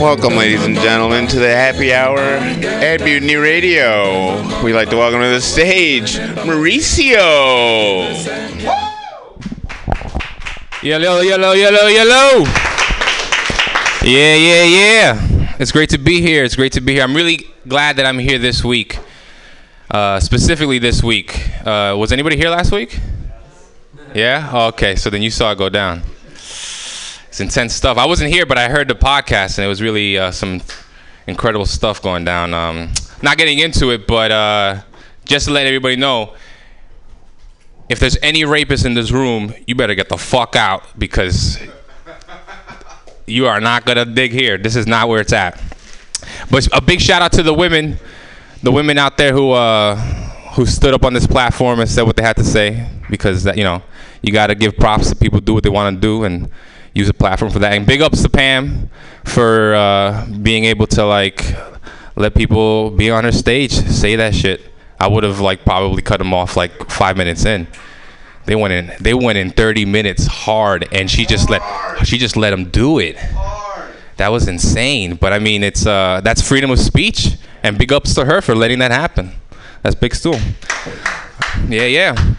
Welcome, ladies and gentlemen, to the happy hour at Mutiny Radio. We'd like to welcome to the stage Mauricio. Yellow, yellow, yellow, yellow. Yeah, yeah, yeah. It's great to be here. It's great to be here. I'm really glad that I'm here this week. Uh, specifically this week. Uh, was anybody here last week? Yeah? Okay, so then you saw it go down. It's intense stuff. I wasn't here, but I heard the podcast, and it was really uh, some incredible stuff going down. Um, not getting into it, but uh, just to let everybody know, if there's any rapists in this room, you better get the fuck out because you are not gonna dig here. This is not where it's at. But a big shout out to the women, the women out there who uh, who stood up on this platform and said what they had to say because that you know you got to give props to people who do what they want to do and use a platform for that. And big ups to Pam for uh, being able to like let people be on her stage, say that shit. I would have like probably cut them off like five minutes in. They went in. They went in 30 minutes hard, and she just let she just let them do it. That was insane. But I mean, it's uh, that's freedom of speech, and big ups to her for letting that happen. That's big stool. Yeah, yeah.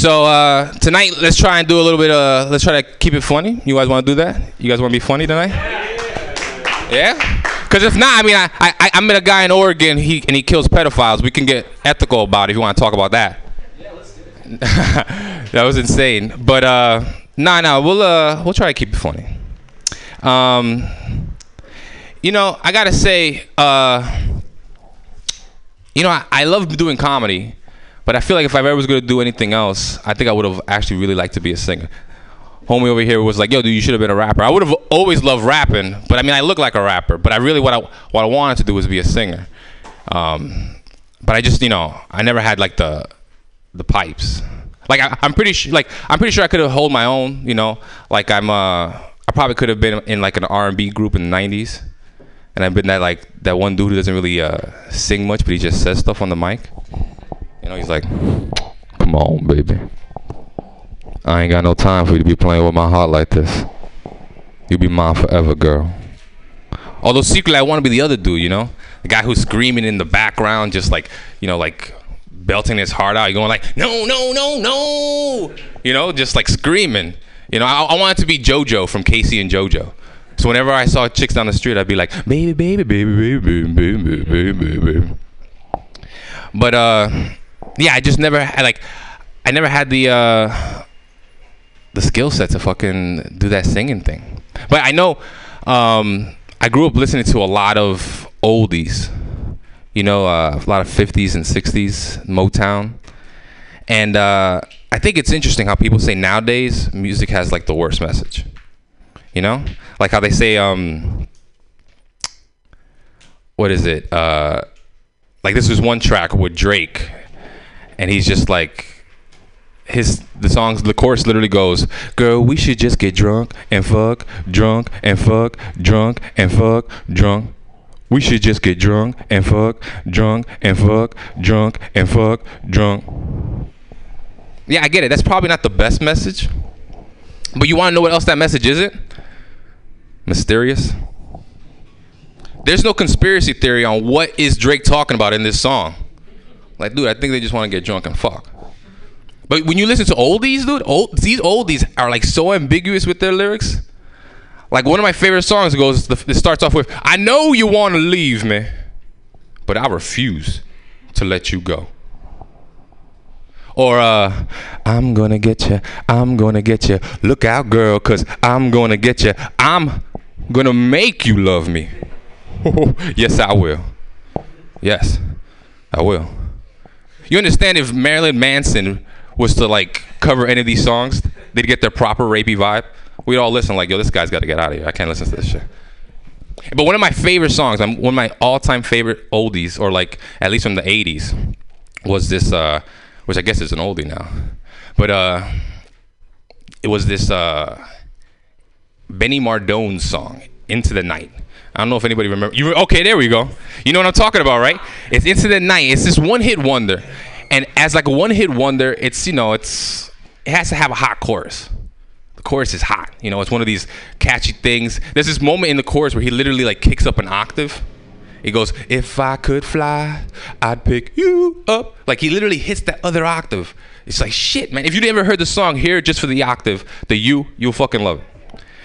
So uh, tonight, let's try and do a little bit. of let's try to keep it funny. You guys want to do that? You guys want to be funny tonight? Yeah. Because if not, I mean, I, I I met a guy in Oregon. He and he kills pedophiles. We can get ethical about it if you want to talk about that. Yeah, let's do it. that was insane. But uh, nah, nah, we'll uh, we'll try to keep it funny. Um, you know, I gotta say, uh, you know, I, I love doing comedy, but I feel like if I ever was gonna do anything else, I think I would have actually really liked to be a singer. Homie over here was like, "Yo, dude, you should have been a rapper." I would have always loved rapping, but I mean, I look like a rapper. But I really what I what I wanted to do was be a singer. Um, but I just, you know, I never had like the the pipes. Like I, I'm pretty sure, like I'm pretty sure I could have hold my own. You know, like I'm uh, I probably could have been in like an R&B group in the '90s, and I've been that like that one dude who doesn't really uh, sing much, but he just says stuff on the mic. You know, he's like, "Come on, baby, I ain't got no time for you to be playing with my heart like this. You be mine forever, girl." Although secretly, I want to be the other dude. You know, the guy who's screaming in the background, just like you know, like belting his heart out. You're going like, no, no, no, no. You know, just like screaming. You know, I, I want it to be JoJo from K-Ci and JoJo. So whenever I saw chicks down the street, I'd be like, baby, baby, baby, baby, baby, baby, baby, baby. But uh, yeah, I just never had like, I never had the uh, the skill set to fucking do that singing thing. But I know, um, I grew up listening to a lot of oldies you know, uh, a lot of 50s and 60s Motown. And uh, I think it's interesting how people say nowadays music has like the worst message. You know, like how they say, um, what is it? Uh, like this was one track with Drake, and he's just like, his the songs the chorus literally goes, "Girl, we should just get drunk and fuck, drunk and fuck, drunk and fuck, drunk." We should just get drunk and fuck, drunk and fuck, drunk and fuck, drunk. Yeah, I get it. That's probably not the best message. But you want to know what else that message isn't? Mysterious. There's no conspiracy theory on what is Drake talking about in this song. Like, dude, I think they just want to get drunk and fuck. But when you listen to oldies, dude, old, these oldies are like so ambiguous with their lyrics. Like one of my favorite songs goes, it starts off with, "I know you want to leave me, but I refuse to let you go." Or uh, I'm gonna get you, I'm gonna get you. Look out, girl, cause I'm gonna get you. I'm gonna make you love me. yes, I will. Yes, I will. You understand if Marilyn Manson was to like cover any of these songs, they'd get their proper rapey vibe we'd all listen like, yo, this guy's got to get out of here. I can't listen to this shit. But one of my favorite songs, one of my all-time favorite oldies, or like at least from the '80s, was this, uh, which I guess is an oldie now, but uh, it was this uh, Benny Mardone song, "Into the Night." I don't know if anybody remember. You re- okay? There we go. You know what I'm talking about, right? It's "Into the Night." It's this one-hit wonder, and as like a one-hit wonder, it's you know, it's it has to have a hot chorus The chorus is hot. You know, it's one of these catchy things. There's this moment in the chorus where he literally like kicks up an octave. He goes, "If I could fly, I'd pick you up." Like he literally hits that other octave. It's like shit, man. If you never heard the song, hear it just for the octave, the you, you'll fucking love it.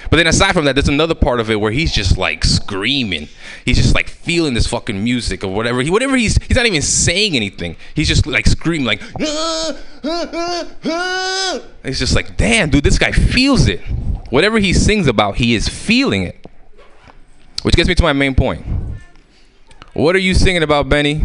But then aside from that, there's another part of it where he's just like screaming. He's just like feeling this fucking music or whatever. He, whatever he's he's not even saying anything. He's just like screaming like. "Ah, ah, ah, ah." It's just like, damn, dude, this guy feels it. Whatever he sings about, he is feeling it. Which gets me to my main point. What are you singing about, Benny?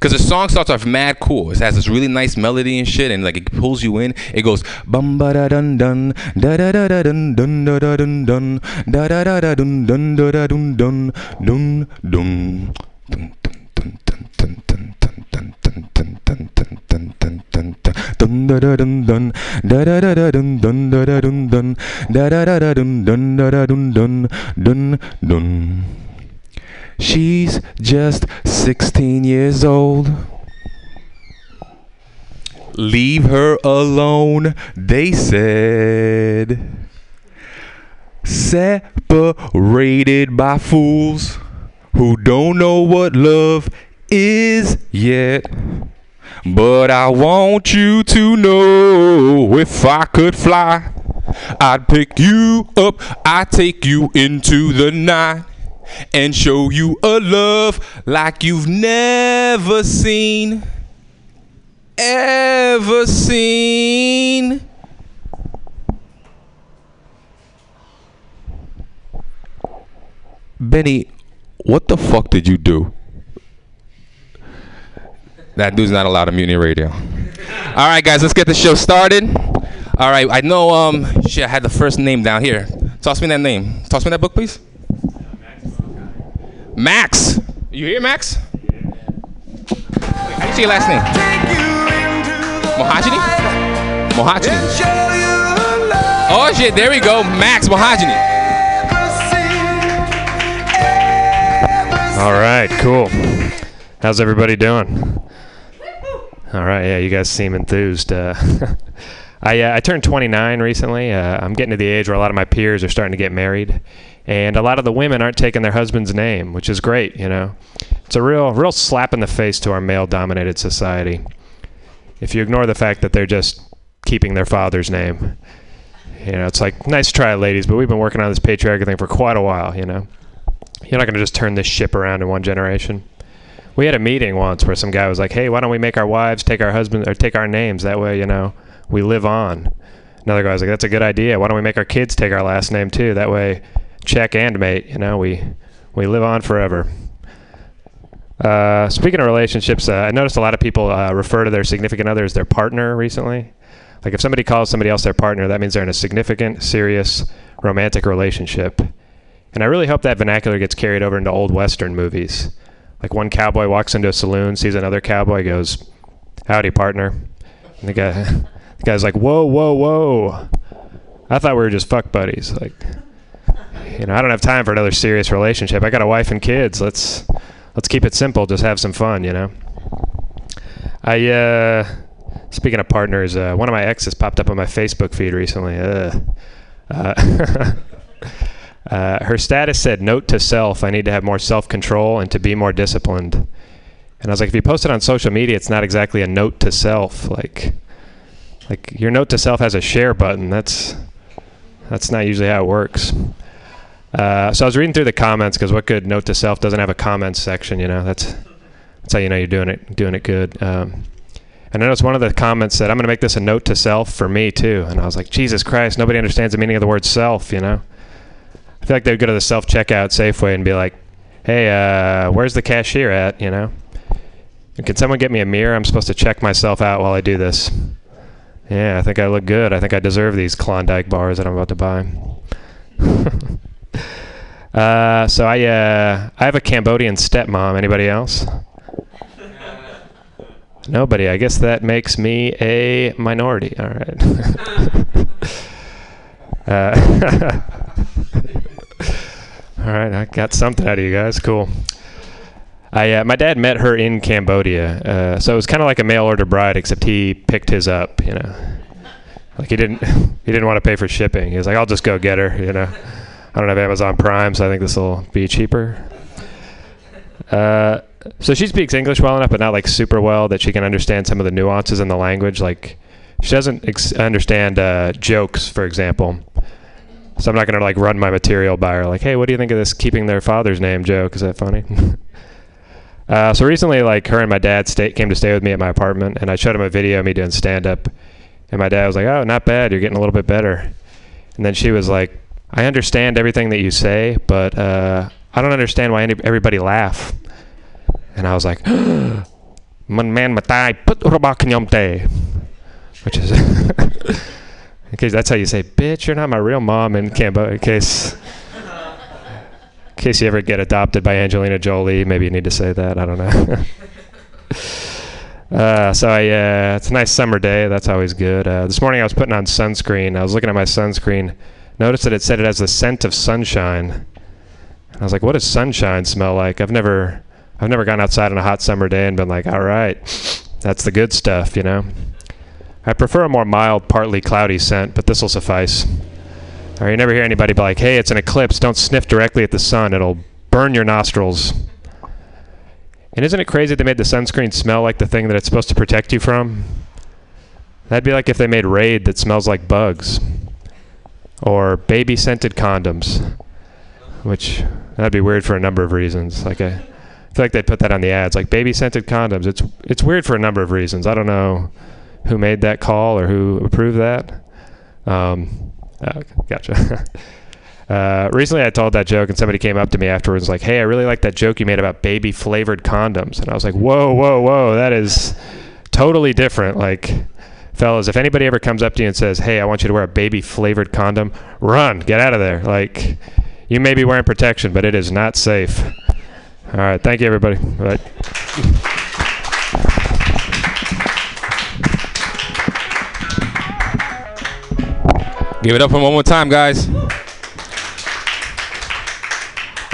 Because the song starts off mad cool. It has this really nice melody and shit, and like it pulls you in. It goes bum ba da dun dun da da da da dun dun da da dun dun da da da da dun dun da da dun dun dun dun dun dun dun dun dun dun dun dun dun dun dun dun dun dun dun da da dun dun da da da da dun dun da da dun dun da da da da dun dun da da dun dun dun dun She's just 16 years old. Leave her alone, they said. Separated by fools who don't know what love is yet. But I want you to know if I could fly, I'd pick you up, I'd take you into the night and show you a love like you've never seen, ever seen. Benny, what the fuck did you do? That dude's not allowed on Mutiny Radio. All right, guys, let's get the show started. All right, I know. Um, shit, I had the first name down here. Toss me that name. Toss me that book, please. Max. You here, Max? How do you say your last name? Mohajini? Mohajini. Oh shit, there we go. Max Mohajini. All right, cool. How's everybody doing? All right, yeah, you guys seem enthused. Uh, I uh, I turned 29 recently. Uh, I'm getting to the age where a lot of my peers are starting to get married, and a lot of the women aren't taking their husband's name, which is great. You know, it's a real real slap in the face to our male-dominated society. If you ignore the fact that they're just keeping their father's name, you know, it's like nice try, ladies, but we've been working on this patriarchy thing for quite a while. You know, you're not going to just turn this ship around in one generation. We had a meeting once where some guy was like, "Hey, why don't we make our wives take our husbands or take our names? That way, you know, we live on." Another guy was like, "That's a good idea. Why don't we make our kids take our last name too? That way, check and mate. You know, we we live on forever." Uh, speaking of relationships, uh, I noticed a lot of people uh, refer to their significant other as their partner recently. Like if somebody calls somebody else their partner, that means they're in a significant, serious, romantic relationship. And I really hope that vernacular gets carried over into old Western movies. Like one cowboy walks into a saloon, sees another cowboy, goes, "Howdy, partner." And the guy, the guy's like, "Whoa, whoa, whoa! I thought we were just fuck buddies." Like, you know, I don't have time for another serious relationship. I got a wife and kids. Let's let's keep it simple. Just have some fun, you know. I uh, speaking of partners, uh, one of my exes popped up on my Facebook feed recently. Uh, uh, uh, her status said, "Note to self: I need to have more self-control and to be more disciplined." And I was like, if you post it on social media, it's not exactly a note to self. Like, like your note to self has a share button. That's that's not usually how it works. Uh, so I was reading through the comments because what good note to self doesn't have a comments section? You know, that's that's how you know you're doing it doing it good. Um, and I noticed one of the comments said, "I'm going to make this a note to self for me too." And I was like, Jesus Christ, nobody understands the meaning of the word self. You know, I feel like they'd go to the self checkout Safeway and be like, "Hey, uh, where's the cashier at?" You know, and can someone get me a mirror? I'm supposed to check myself out while I do this. Yeah, I think I look good. I think I deserve these Klondike bars that I'm about to buy. uh, so I uh, I have a Cambodian stepmom. Anybody else? Nobody. I guess that makes me a minority. All right. uh, all right, I got something out of you guys. Cool. I uh, my dad met her in Cambodia, uh, so it was kind of like a mail order bride, except he picked his up. You know, Like he didn't he didn't want to pay for shipping. He was like, I'll just go get her. You know, I don't have Amazon Prime, so I think this will be cheaper. Uh, so she speaks English well enough, but not like super well that she can understand some of the nuances in the language. Like she doesn't ex- understand uh, jokes, for example. So I'm not gonna like run my material by her. Like, hey, what do you think of this keeping their father's name joke? Is that funny? uh, so recently, like her and my dad stay- came to stay with me at my apartment, and I showed him a video of me doing stand up, and my dad was like, "Oh, not bad. You're getting a little bit better." And then she was like, "I understand everything that you say, but uh, I don't understand why any- everybody laugh." And I was like, "Man, matai put which is. In case that's how you say, bitch, you're not my real mom in Cambodia. In case, in case you ever get adopted by Angelina Jolie, maybe you need to say that. I don't know. uh, so I, uh, it's a nice summer day. That's always good. Uh, this morning I was putting on sunscreen. I was looking at my sunscreen. Noticed that it said it has the scent of sunshine. And I was like, what does sunshine smell like? I've never, I've never gone outside on a hot summer day and been like, all right, that's the good stuff, you know. I prefer a more mild, partly cloudy scent, but this will suffice. Or you never hear anybody be like, hey, it's an eclipse, don't sniff directly at the sun, it'll burn your nostrils. And isn't it crazy they made the sunscreen smell like the thing that it's supposed to protect you from? That'd be like if they made Raid that smells like bugs. Or baby scented condoms. Which, that'd be weird for a number of reasons. Like, I feel like they'd put that on the ads. Like, baby scented condoms. It's, it's weird for a number of reasons. I don't know who made that call or who approved that. Um, oh, gotcha. uh, recently, I told that joke, and somebody came up to me afterwards, like, "Hey, I really like that joke you made about baby flavored condoms." And I was like, "Whoa, whoa, whoa! That is totally different." Like, fellas, if anybody ever comes up to you and says, "Hey, I want you to wear a baby flavored condom," run, get out of there. Like, you may be wearing protection, but it is not safe. All right, thank you, everybody. Bye. Give it up for one more time, guys.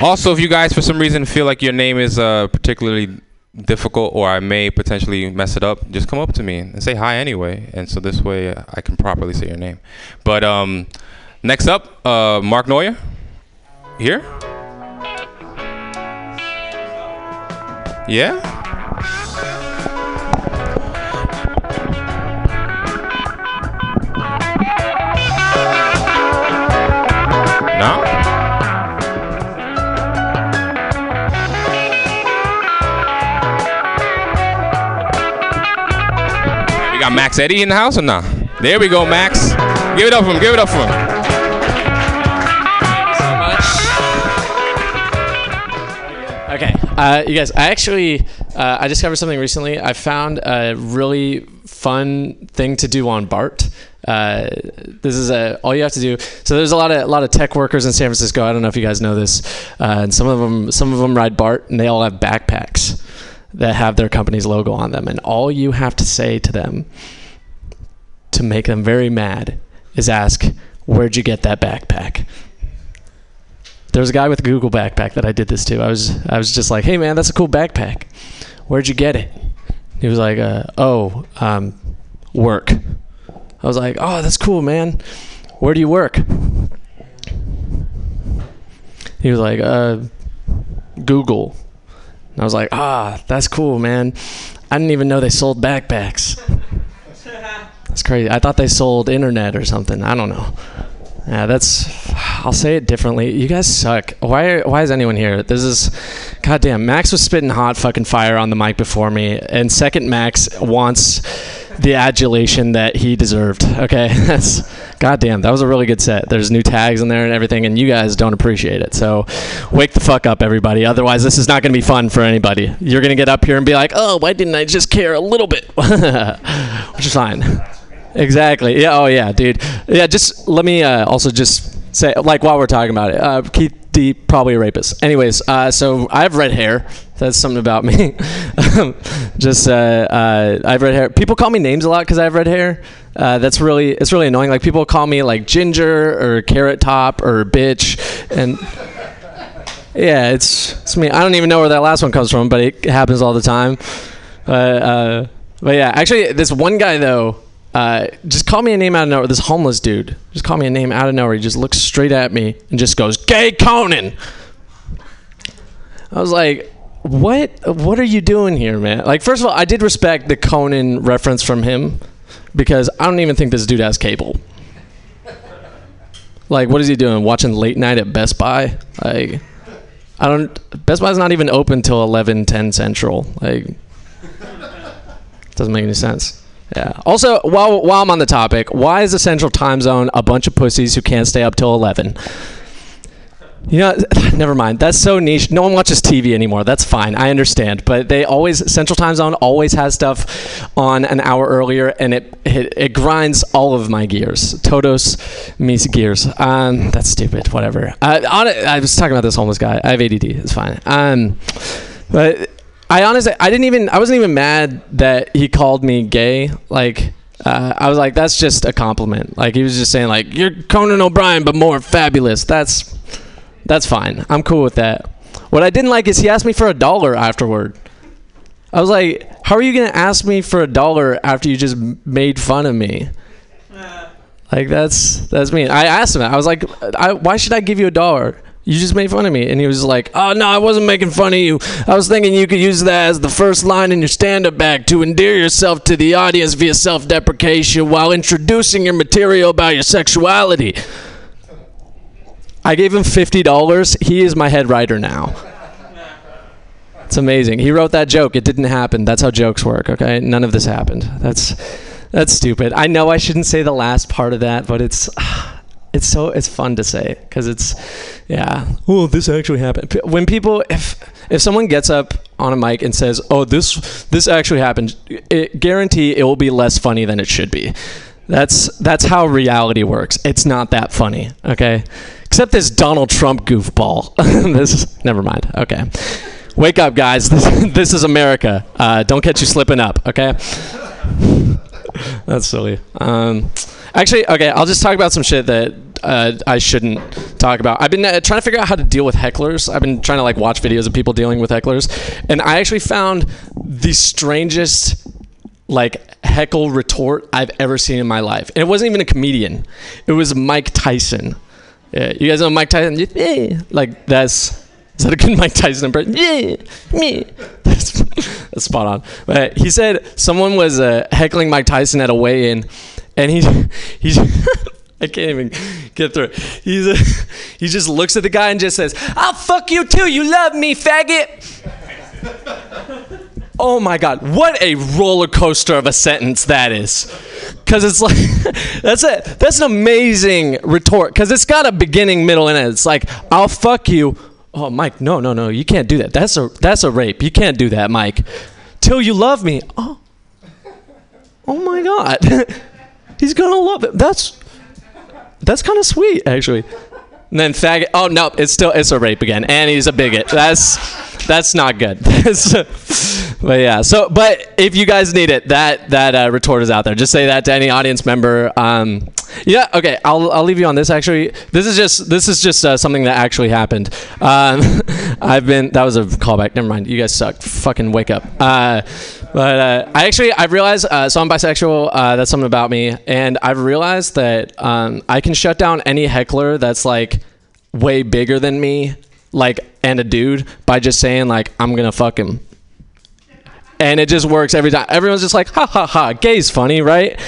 Also, if you guys for some reason feel like your name is uh, particularly difficult or I may potentially mess it up, just come up to me and say hi anyway. And so this way I can properly say your name. But um, next up, uh, Mark Neuer. Here? Yeah? Got Max Eddy in the house or not? There we go, Max. Give it up for him. Give it up for him. Okay, uh, you guys. I actually uh, I discovered something recently. I found a really fun thing to do on BART. Uh, this is a all you have to do. So there's a lot of a lot of tech workers in San Francisco. I don't know if you guys know this, uh, and some of them some of them ride BART, and they all have backpacks that have their company's logo on them. And all you have to say to them to make them very mad is ask, "Where'd you get that backpack?" There was a guy with a Google backpack that I did this to. I was I was just like, "Hey man, that's a cool backpack. Where'd you get it?" He was like, uh, "Oh, um, work." I was like, "Oh, that's cool, man. Where do you work?" He was like, "Uh, Google." And I was like, "Ah, that's cool, man. I didn't even know they sold backpacks." That's crazy. I thought they sold internet or something. I don't know. Yeah, that's. I'll say it differently. You guys suck. Why? Why is anyone here? This is, goddamn. Max was spitting hot fucking fire on the mic before me, and second Max wants the adulation that he deserved. Okay, that's goddamn. That was a really good set. There's new tags in there and everything, and you guys don't appreciate it. So, wake the fuck up, everybody. Otherwise, this is not going to be fun for anybody. You're going to get up here and be like, "Oh, why didn't I just care a little bit?" Which is fine. Exactly. Yeah. Oh, yeah, dude. Yeah. Just let me uh, also just say, like, while we're talking about it, uh, Keith D probably a rapist. Anyways, uh, so I have red hair. That's something about me. just uh, uh, I have red hair. People call me names a lot because I have red hair. Uh, that's really it's really annoying. Like people call me like ginger or carrot top or bitch, and yeah, it's it's me. I don't even know where that last one comes from, but it happens all the time. Uh, uh, but yeah, actually, this one guy though, uh, just call me a name out of nowhere. This homeless dude just call me a name out of nowhere. He just looks straight at me and just goes, "Gay Conan." I was like, "What? What are you doing here, man?" Like, first of all, I did respect the Conan reference from him because I don't even think this dude has cable. Like, what is he doing? Watching late night at Best Buy? Like, I don't. Best Buy's not even open till eleven ten central. Like, doesn't make any sense. Yeah. Also, while while I'm on the topic, why is the Central Time Zone a bunch of pussies who can't stay up till eleven? You know, never mind. That's so niche. No one watches TV anymore. That's fine. I understand. But they always Central Time Zone always has stuff on an hour earlier, and it it, it grinds all of my gears. Todos mis gears. Um, that's stupid. Whatever. Uh, on I was talking about this homeless guy. I have ADD. It's fine. Um, but I honestly, I didn't even, I wasn't even mad that he called me gay. Like, uh, I was like, that's just a compliment. Like, he was just saying, like, you're Conan O'Brien, but more fabulous. That's, that's fine. I'm cool with that. What I didn't like is he asked me for a dollar afterward. I was like, how are you gonna ask me for a dollar after you just made fun of me? Like that's that's mean. I asked him. I was like, I, why should I give you a dollar? You just made fun of me, and he was like, "Oh no, I wasn't making fun of you. I was thinking you could use that as the first line in your stand-up act to endear yourself to the audience via self-deprecation while introducing your material about your sexuality." I gave him fifty dollars. He is my head writer now. It's amazing. He wrote that joke. It didn't happen. That's how jokes work. Okay, none of this happened. That's that's stupid. I know I shouldn't say the last part of that, but it's it's so it's fun to say because it's yeah. Oh, this actually happened. When people if if someone gets up on a mic and says, "Oh, this this actually happened," it, guarantee it will be less funny than it should be. That's that's how reality works. It's not that funny, okay? Except this Donald Trump goofball. this is, never mind. Okay. Wake up, guys. This, this is America. Uh, don't catch you slipping up, okay? That's silly. Um, actually, okay, I'll just talk about some shit that uh, I shouldn't talk about. I've been uh, trying to figure out how to deal with hecklers. I've been trying to like watch videos of people dealing with hecklers, and I actually found the strangest like heckle retort I've ever seen in my life. And it wasn't even a comedian. It was Mike Tyson. Yeah, you guys know Mike Tyson? Yeah. Like that's is that a good Mike Tyson impression? Yeah, me. That's, that's spot on. But he said someone was uh, heckling Mike Tyson at a weigh-in, and he he. I can't even get through it. He's uh, he just looks at the guy and just says, "I'll fuck you too. You love me, faggot." Oh my god, what a roller coaster of a sentence that is. Cuz it's like that's it. That's an amazing retort cuz it's got a beginning, middle and end. It's like, "I'll fuck you." Oh, Mike, no, no, no. You can't do that. That's a that's a rape. You can't do that, Mike. Till you love me. Oh. Oh my god. He's going to love it. That's that's kind of sweet actually. And then faggot. Oh no, it's still it's a rape again, and he's a bigot. That's that's not good. but yeah. So, but if you guys need it, that that uh, retort is out there. Just say that to any audience member. Um, yeah. Okay. I'll I'll leave you on this. Actually, this is just this is just uh, something that actually happened. Um, I've been that was a callback. Never mind. You guys suck. Fucking wake up. Uh, but uh, I actually I've realized uh, so I'm bisexual. Uh, that's something about me, and I've realized that um, I can shut down any heckler that's like way bigger than me, like and a dude by just saying like I'm gonna fuck him. And it just works every time. Everyone's just like, ha ha ha, gay's funny, right?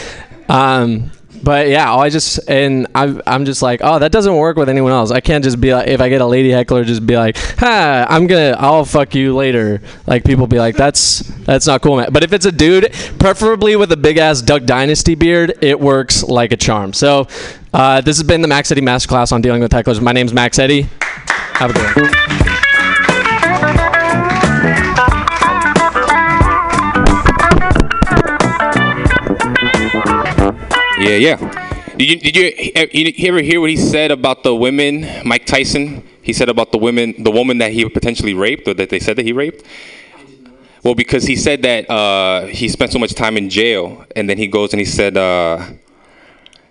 Um, but yeah, I just and I'm I'm just like, oh, that doesn't work with anyone else. I can't just be like, if I get a lady heckler, just be like, ha, I'm gonna, I'll fuck you later. Like people be like, that's that's not cool, man. But if it's a dude, preferably with a big ass Duck Dynasty beard, it works like a charm. So uh, this has been the Max Eddy Masterclass on dealing with hecklers. My name's Max Eddy. Have a good one. Yeah, yeah. Did you did you, uh, you ever hear what he said about the women, Mike Tyson? He said about the women, the woman that he potentially raped, or that they said that he raped. Well, because he said that uh, he spent so much time in jail, and then he goes and he said, uh,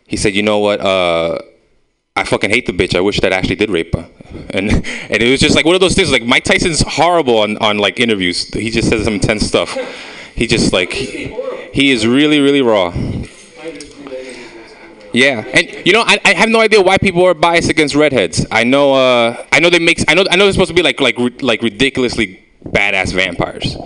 he said, you know what? Uh, I fucking hate the bitch. I wish that actually did rape her. And and it was just like one of those things. Like Mike Tyson's horrible on, on like interviews. He just says some intense stuff. He just like he, he is really really raw. Yeah, and you know, I, I have no idea why people are biased against redheads. I know, uh, I know they make, I know, I know they're supposed to be like, like, like ridiculously badass vampires.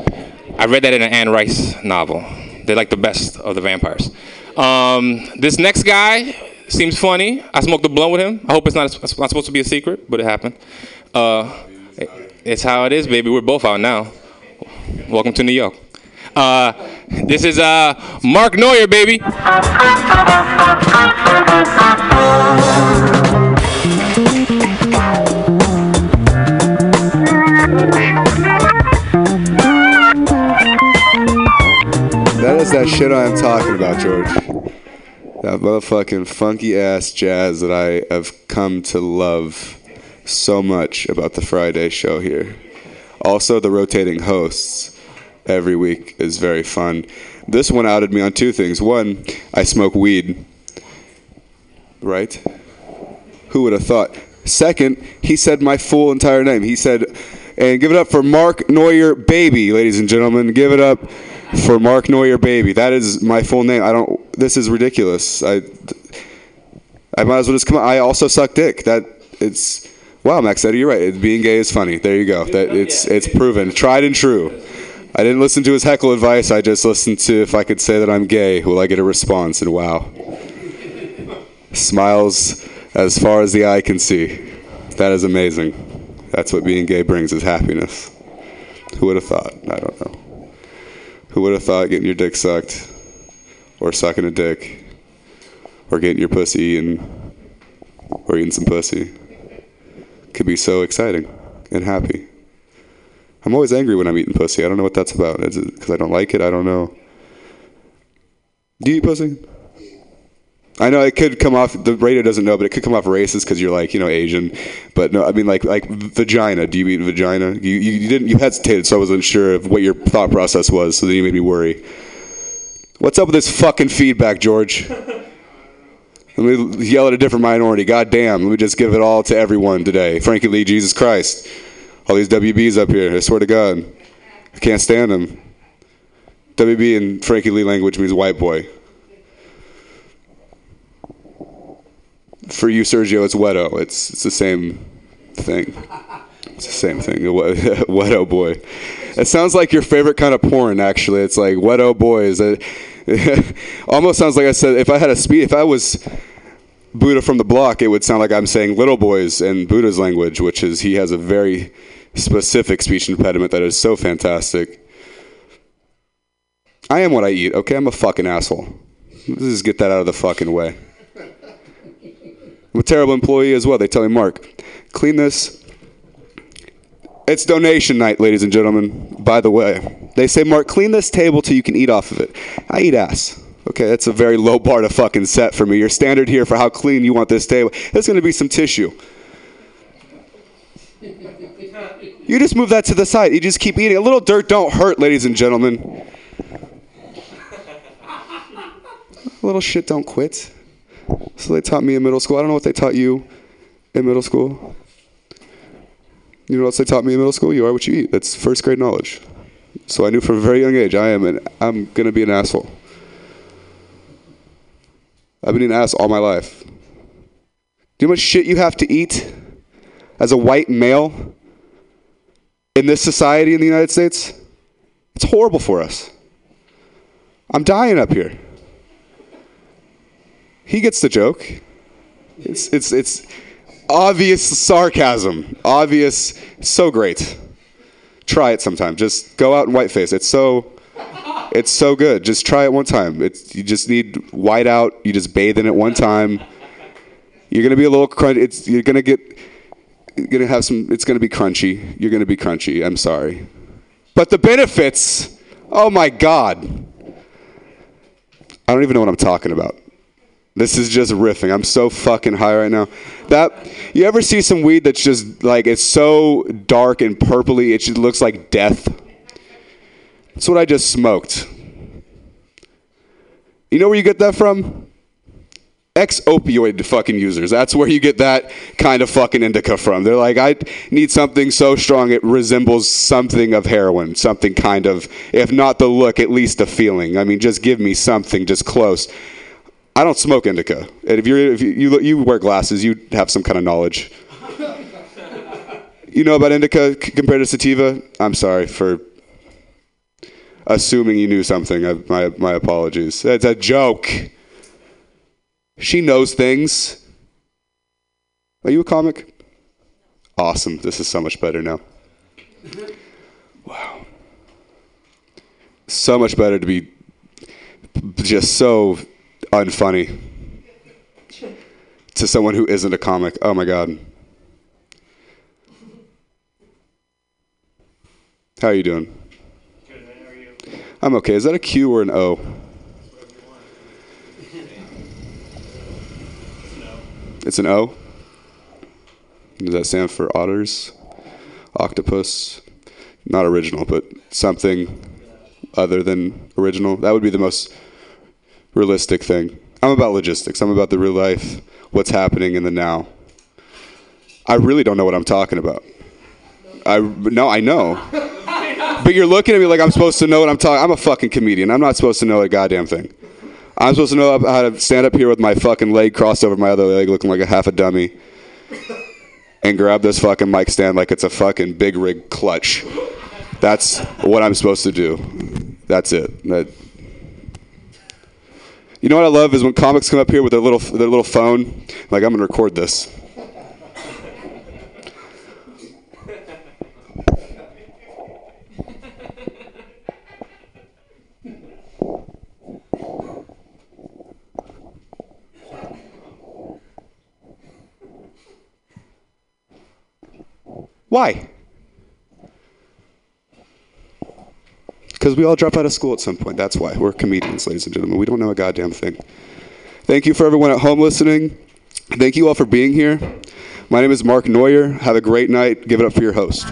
I read that in an Anne Rice novel. They're like the best of the vampires. Um, this next guy seems funny. I smoked a blunt with him. I hope it's not, it's not supposed to be a secret, but it happened. Uh, it- it's how it is, baby. We're both out now. Welcome to New York. Uh, this is uh, Mark Neuer, baby. That is that shit I'm talking about, George. That motherfucking funky ass jazz that I have come to love so much about the Friday show here. Also, the rotating hosts every week is very fun. This one outed me on two things. One, I smoke weed. Right? Who would have thought? Second, he said my full entire name. He said, and give it up for Mark Neuer Baby, ladies and gentlemen. Give it up for Mark Neuer Baby. That is my full name. I don't. This is ridiculous. I. I might as well just come. I also suck dick. That it's. Wow, Max Eddy, you're right. It, being gay is funny. There you go. That it's it's proven, tried and true. I didn't listen to his heckle advice. I just listened to if I could say that I'm gay, will I get a response? And wow, smiles as far as the eye can see. That is amazing. That's what being gay brings is happiness. Who would have thought? I don't know. Who would have thought getting your dick sucked, or sucking a dick, or getting your pussy and or eating some pussy could be so exciting and happy. I'm always angry when I'm eating pussy. I don't know what that's about. Is it because I don't like it? I don't know. Do you eat pussy? I know it could come off. The radio doesn't know, but it could come off racist because you're like, you know, Asian. But no, I mean, like, like vagina. Do you mean vagina? You, you, didn't. You hesitated, so I wasn't sure of what your thought process was. So then you made me worry. What's up with this fucking feedback, George? Let me yell at a different minority. God damn. Let me just give it all to everyone today. Frankie Lee, Jesus Christ. All these WBs up here. I swear to God. I can't stand them. WB in Frankie Lee language means white boy. For you, Sergio, it's weto. It's it's the same thing. It's the same thing. Weto boy. It sounds like your favorite kind of porn. Actually, it's like weto boys. It, almost sounds like I said if I had a speed. If I was Buddha from the block, it would sound like I'm saying little boys in Buddha's language, which is he has a very specific speech impediment that is so fantastic. I am what I eat. Okay, I'm a fucking asshole. Let's just get that out of the fucking way. I'm a terrible employee as well. They tell me, Mark, clean this. It's donation night, ladies and gentlemen. By the way, they say, Mark, clean this table till you can eat off of it. I eat ass. Okay, that's a very low bar to fucking set for me. Your standard here for how clean you want this table. There's to be some tissue. You just move that to the side. You just keep eating. A little dirt don't hurt, ladies and gentlemen. A little shit don't quit. So they taught me in middle school. I don't know what they taught you in middle school. You know what else they taught me in middle school? You are what you eat. That's first grade knowledge. So I knew from a very young age I am an I'm gonna be an asshole. I've been an ass all my life. Do you know how much shit you have to eat as a white male in this society in the United States? It's horrible for us. I'm dying up here. He gets the joke. It's it's it's obvious sarcasm. Obvious, so great. Try it sometime. Just go out in whiteface. It's so it's so good. Just try it one time. It's you just need white out. You just bathe in it one time. You're gonna be a little crunch. It's you're gonna get you're gonna have some. It's gonna be crunchy. You're gonna be crunchy. I'm sorry, but the benefits. Oh my god. I don't even know what I'm talking about. This is just riffing. I'm so fucking high right now. That you ever see some weed that's just like it's so dark and purpley, it just looks like death. That's what I just smoked. You know where you get that from? Ex opioid fucking users. That's where you get that kind of fucking indica from. They're like, I need something so strong it resembles something of heroin, something kind of, if not the look, at least the feeling. I mean, just give me something just close. I don't smoke indica. And if you're if you, you you wear glasses, you have some kind of knowledge. You know about indica compared to sativa? I'm sorry for assuming you knew something. I, my my apologies. It's a joke. She knows things. Are you a comic? Awesome. This is so much better now. Wow. So much better to be just so unfunny to someone who isn't a comic. Oh my god. How are you doing? I'm okay. Is that a Q or an O? It's an O. Does that stand for otters? Octopus? Not original, but something other than original. That would be the most realistic thing. I'm about logistics. I'm about the real life, what's happening in the now. I really don't know what I'm talking about. I no, I know. But you're looking at me like I'm supposed to know what I'm talking. I'm a fucking comedian. I'm not supposed to know a goddamn thing. I'm supposed to know how to stand up here with my fucking leg crossed over my other leg, looking like a half a dummy, and grab this fucking mic stand like it's a fucking big rig clutch. That's what I'm supposed to do. That's it. That, you know what I love is when comics come up here with their little their little phone, like I'm gonna record this. Why? Because we all drop out of school at some point. That's why. We're comedians, ladies and gentlemen. We don't know a goddamn thing. Thank you for everyone at home listening. Thank you all for being here. My name is Mark Neuer. Have a great night. Give it up for your host.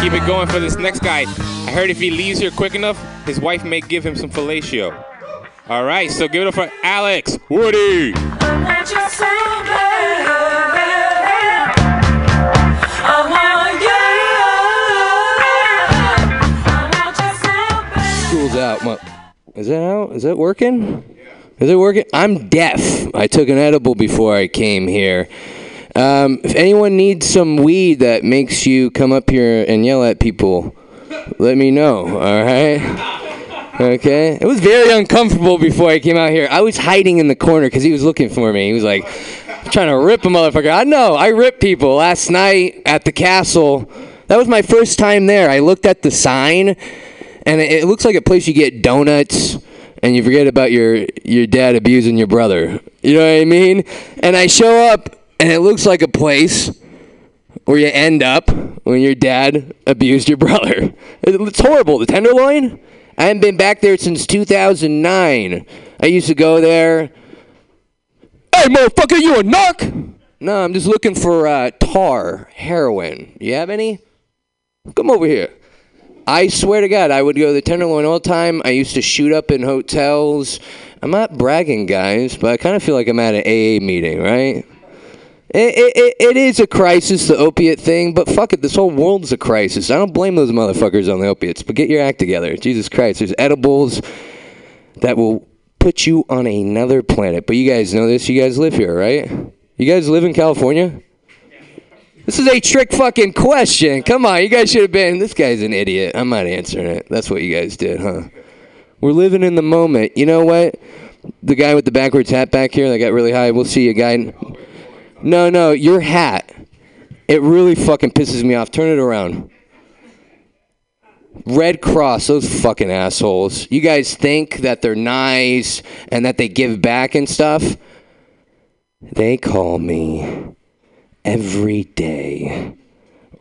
Keep it going for this next guy. I heard if he leaves here quick enough, his wife may give him some fellatio. All right, so give it up for Alex Woody. School's out. Is that out? Is that working? Is it working? I'm deaf. I took an edible before I came here. Um, if anyone needs some weed that makes you come up here and yell at people, let me know. All right. Okay. It was very uncomfortable before I came out here. I was hiding in the corner because he was looking for me. He was like trying to rip a motherfucker. I know. I rip people. Last night at the castle, that was my first time there. I looked at the sign, and it, it looks like a place you get donuts, and you forget about your your dad abusing your brother. You know what I mean? And I show up, and it looks like a place where you end up when your dad abused your brother. It's horrible. The Tenderloin. I haven't been back there since 2009. I used to go there. Hey, motherfucker, you a narc? No, I'm just looking for uh, tar, heroin. You have any? Come over here. I swear to God, I would go to the Tenderloin all the time. I used to shoot up in hotels. I'm not bragging, guys, but I kind of feel like I'm at an AA meeting, right? It, it, it, is a crisis, the opiate thing, but fuck it, this whole world's a crisis. I don't blame those motherfuckers on the opiates, but get your act together. Jesus Christ, there's edibles that will put you on another planet. But you guys know this, you guys live here, right? You guys live in California? This is a trick fucking question. Come on, you guys should have been. This guy's an idiot. I'm not answering it. That's what you guys did, huh? We're living in the moment. You know what? The guy with the backwards hat back here that got really high. We'll see you, guy. No, no, your hat. It really fucking pisses me off. Turn it around. Red Cross, those fucking assholes. You guys think that they're nice and that they give back and stuff? They call me every day.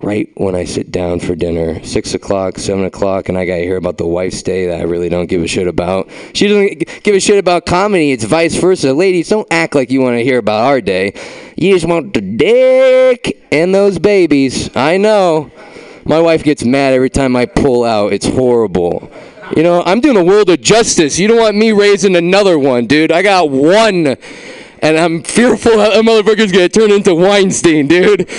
Right when I sit down for dinner, six o'clock, seven o'clock, and I gotta hear about the wife's day that I really don't give a shit about. She doesn't give a shit about comedy. It's vice versa. Ladies, don't act like you want to hear about our day. You just want the dick and those babies. I know. My wife gets mad every time I pull out. It's horrible. You know, I'm doing a world of justice. You don't want me raising another one, dude. I got one. And I'm fearful that motherfucker's gonna turn into Weinstein, dude.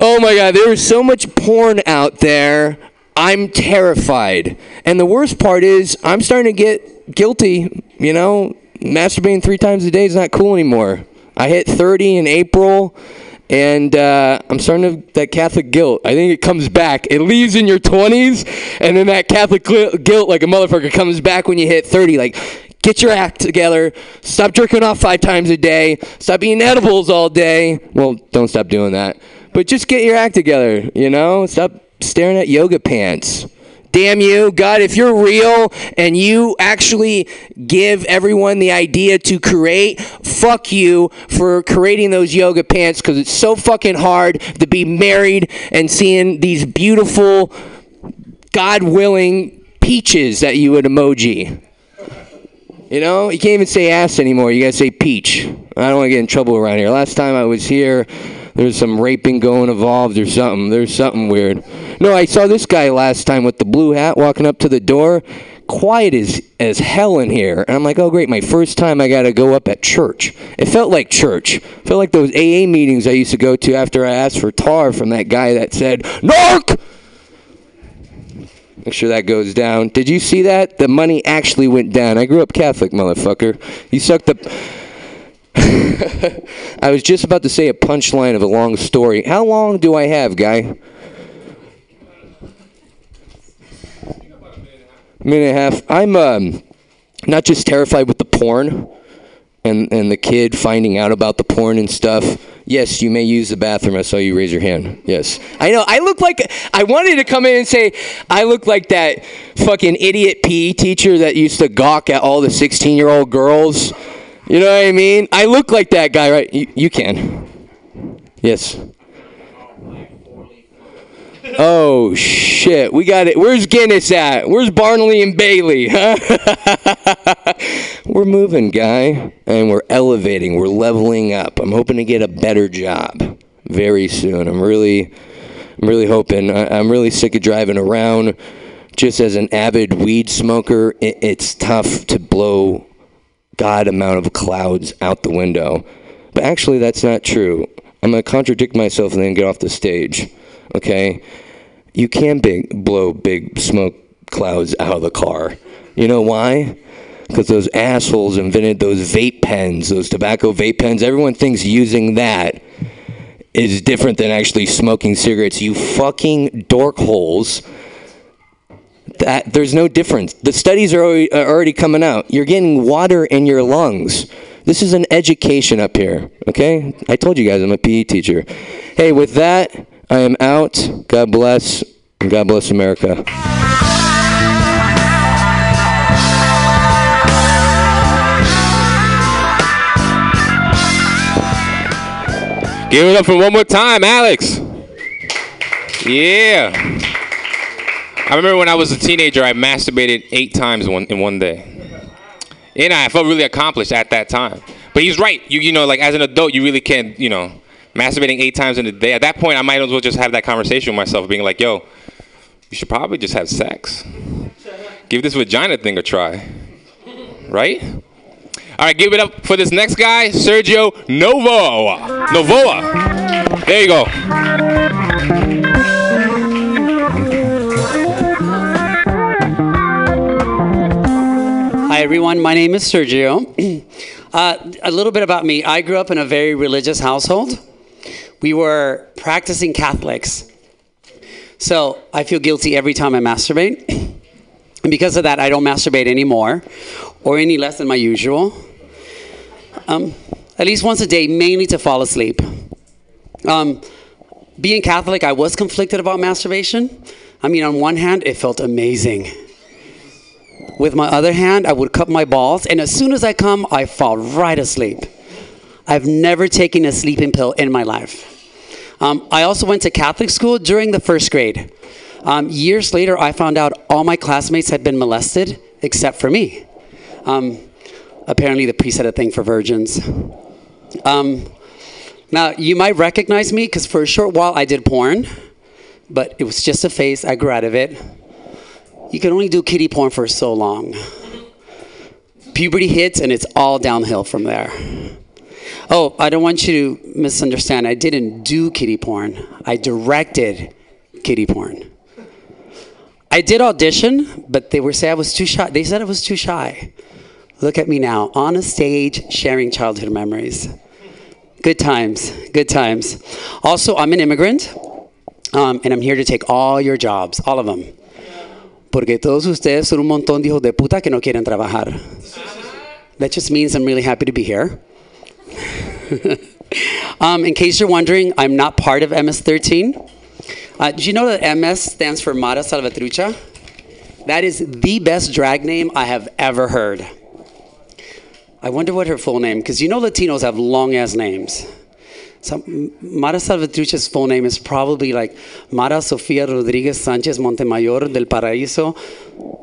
Oh my god, there is so much porn out there. I'm terrified. And the worst part is, I'm starting to get guilty. You know, masturbating three times a day is not cool anymore. I hit 30 in April, and uh, I'm starting to that Catholic guilt. I think it comes back. It leaves in your 20s, and then that Catholic guilt, like a motherfucker, comes back when you hit 30. Like, get your act together. Stop jerking off five times a day. Stop eating edibles all day. Well, don't stop doing that. But just get your act together. You know, stop staring at yoga pants. Damn you, God, if you're real and you actually give everyone the idea to create, fuck you for creating those yoga pants because it's so fucking hard to be married and seeing these beautiful, God willing peaches that you would emoji. You know, you can't even say ass anymore. You gotta say peach. I don't want to get in trouble around here. Last time I was here, there's some raping going involved or something. There's something weird. No, I saw this guy last time with the blue hat walking up to the door. Quiet as as hell in here. And I'm like, oh great, my first time I gotta go up at church. It felt like church. It felt like those AA meetings I used to go to after I asked for tar from that guy that said, Narc! Make sure that goes down. Did you see that? The money actually went down. I grew up Catholic, motherfucker. You sucked up. I was just about to say a punchline of a long story. How long do I have, guy? minute and a half. I'm um, not just terrified with the porn and and the kid finding out about the porn and stuff. Yes, you may use the bathroom. I saw you raise your hand. Yes, I know. I look like I wanted to come in and say I look like that fucking idiot PE teacher that used to gawk at all the 16 year old girls. You know what I mean? I look like that guy, right? You, you can. Yes. Oh shit, we got it. Where's Guinness at? Where's Barnum and Bailey? Huh? we're moving, guy, and we're elevating. We're leveling up. I'm hoping to get a better job very soon. I'm really, I'm really hoping. I, I'm really sick of driving around. Just as an avid weed smoker, it, it's tough to blow god amount of clouds out the window. But actually, that's not true. I'm to contradict myself and then get off the stage. Okay? You can big, blow big smoke clouds out of the car. You know why? Because those assholes invented those vape pens, those tobacco vape pens. Everyone thinks using that is different than actually smoking cigarettes. You fucking dork holes that there's no difference. The studies are already, are already coming out. You're getting water in your lungs. This is an education up here, okay? I told you guys I'm a PE teacher. Hey, with that, I am out. God bless, and God bless America. Give it up for one more time, Alex. Yeah. I remember when I was a teenager, I masturbated eight times one, in one day. And I felt really accomplished at that time. But he's right. You you know, like as an adult, you really can't, you know, masturbating eight times in a day. At that point, I might as well just have that conversation with myself, being like, yo, you should probably just have sex. Give this vagina thing a try. Right? All right, give it up for this next guy, Sergio Novoa. Novoa. There you go. Hi, everyone. My name is Sergio. uh, a little bit about me. I grew up in a very religious household. We were practicing Catholics. So I feel guilty every time I masturbate. And because of that, I don't masturbate anymore or any less than my usual. Um, at least once a day, mainly to fall asleep. Um, being Catholic, I was conflicted about masturbation. I mean, on one hand, it felt amazing. With my other hand, I would cup my balls, and as soon as I come, I fall right asleep. I've never taken a sleeping pill in my life. Um, I also went to Catholic school during the first grade. Um, years later, I found out all my classmates had been molested except for me. Um, apparently, the priest had a thing for virgins. Um, now, you might recognize me because for a short while I did porn, but it was just a phase. I grew out of it. You can only do kiddie porn for so long. Puberty hits and it's all downhill from there. Oh, I don't want you to misunderstand. I didn't do kitty porn. I directed kitty porn. I did audition, but they were say I was too shy. They said I was too shy. Look at me now, on a stage, sharing childhood memories. Good times, good times. Also, I'm an immigrant, um, and I'm here to take all your jobs, all of them. Porque todos ustedes son un montón de hijos de puta que no quieren trabajar. That just means I'm really happy to be here. um, in case you're wondering, I'm not part of MS13. Uh, did you know that MS stands for Mara Salvatrucha? That is the best drag name I have ever heard. I wonder what her full name, because you know Latinos have long ass names. So Mara Salvatrucha's full name is probably like Mara Sofia Rodriguez Sanchez Montemayor del Paraíso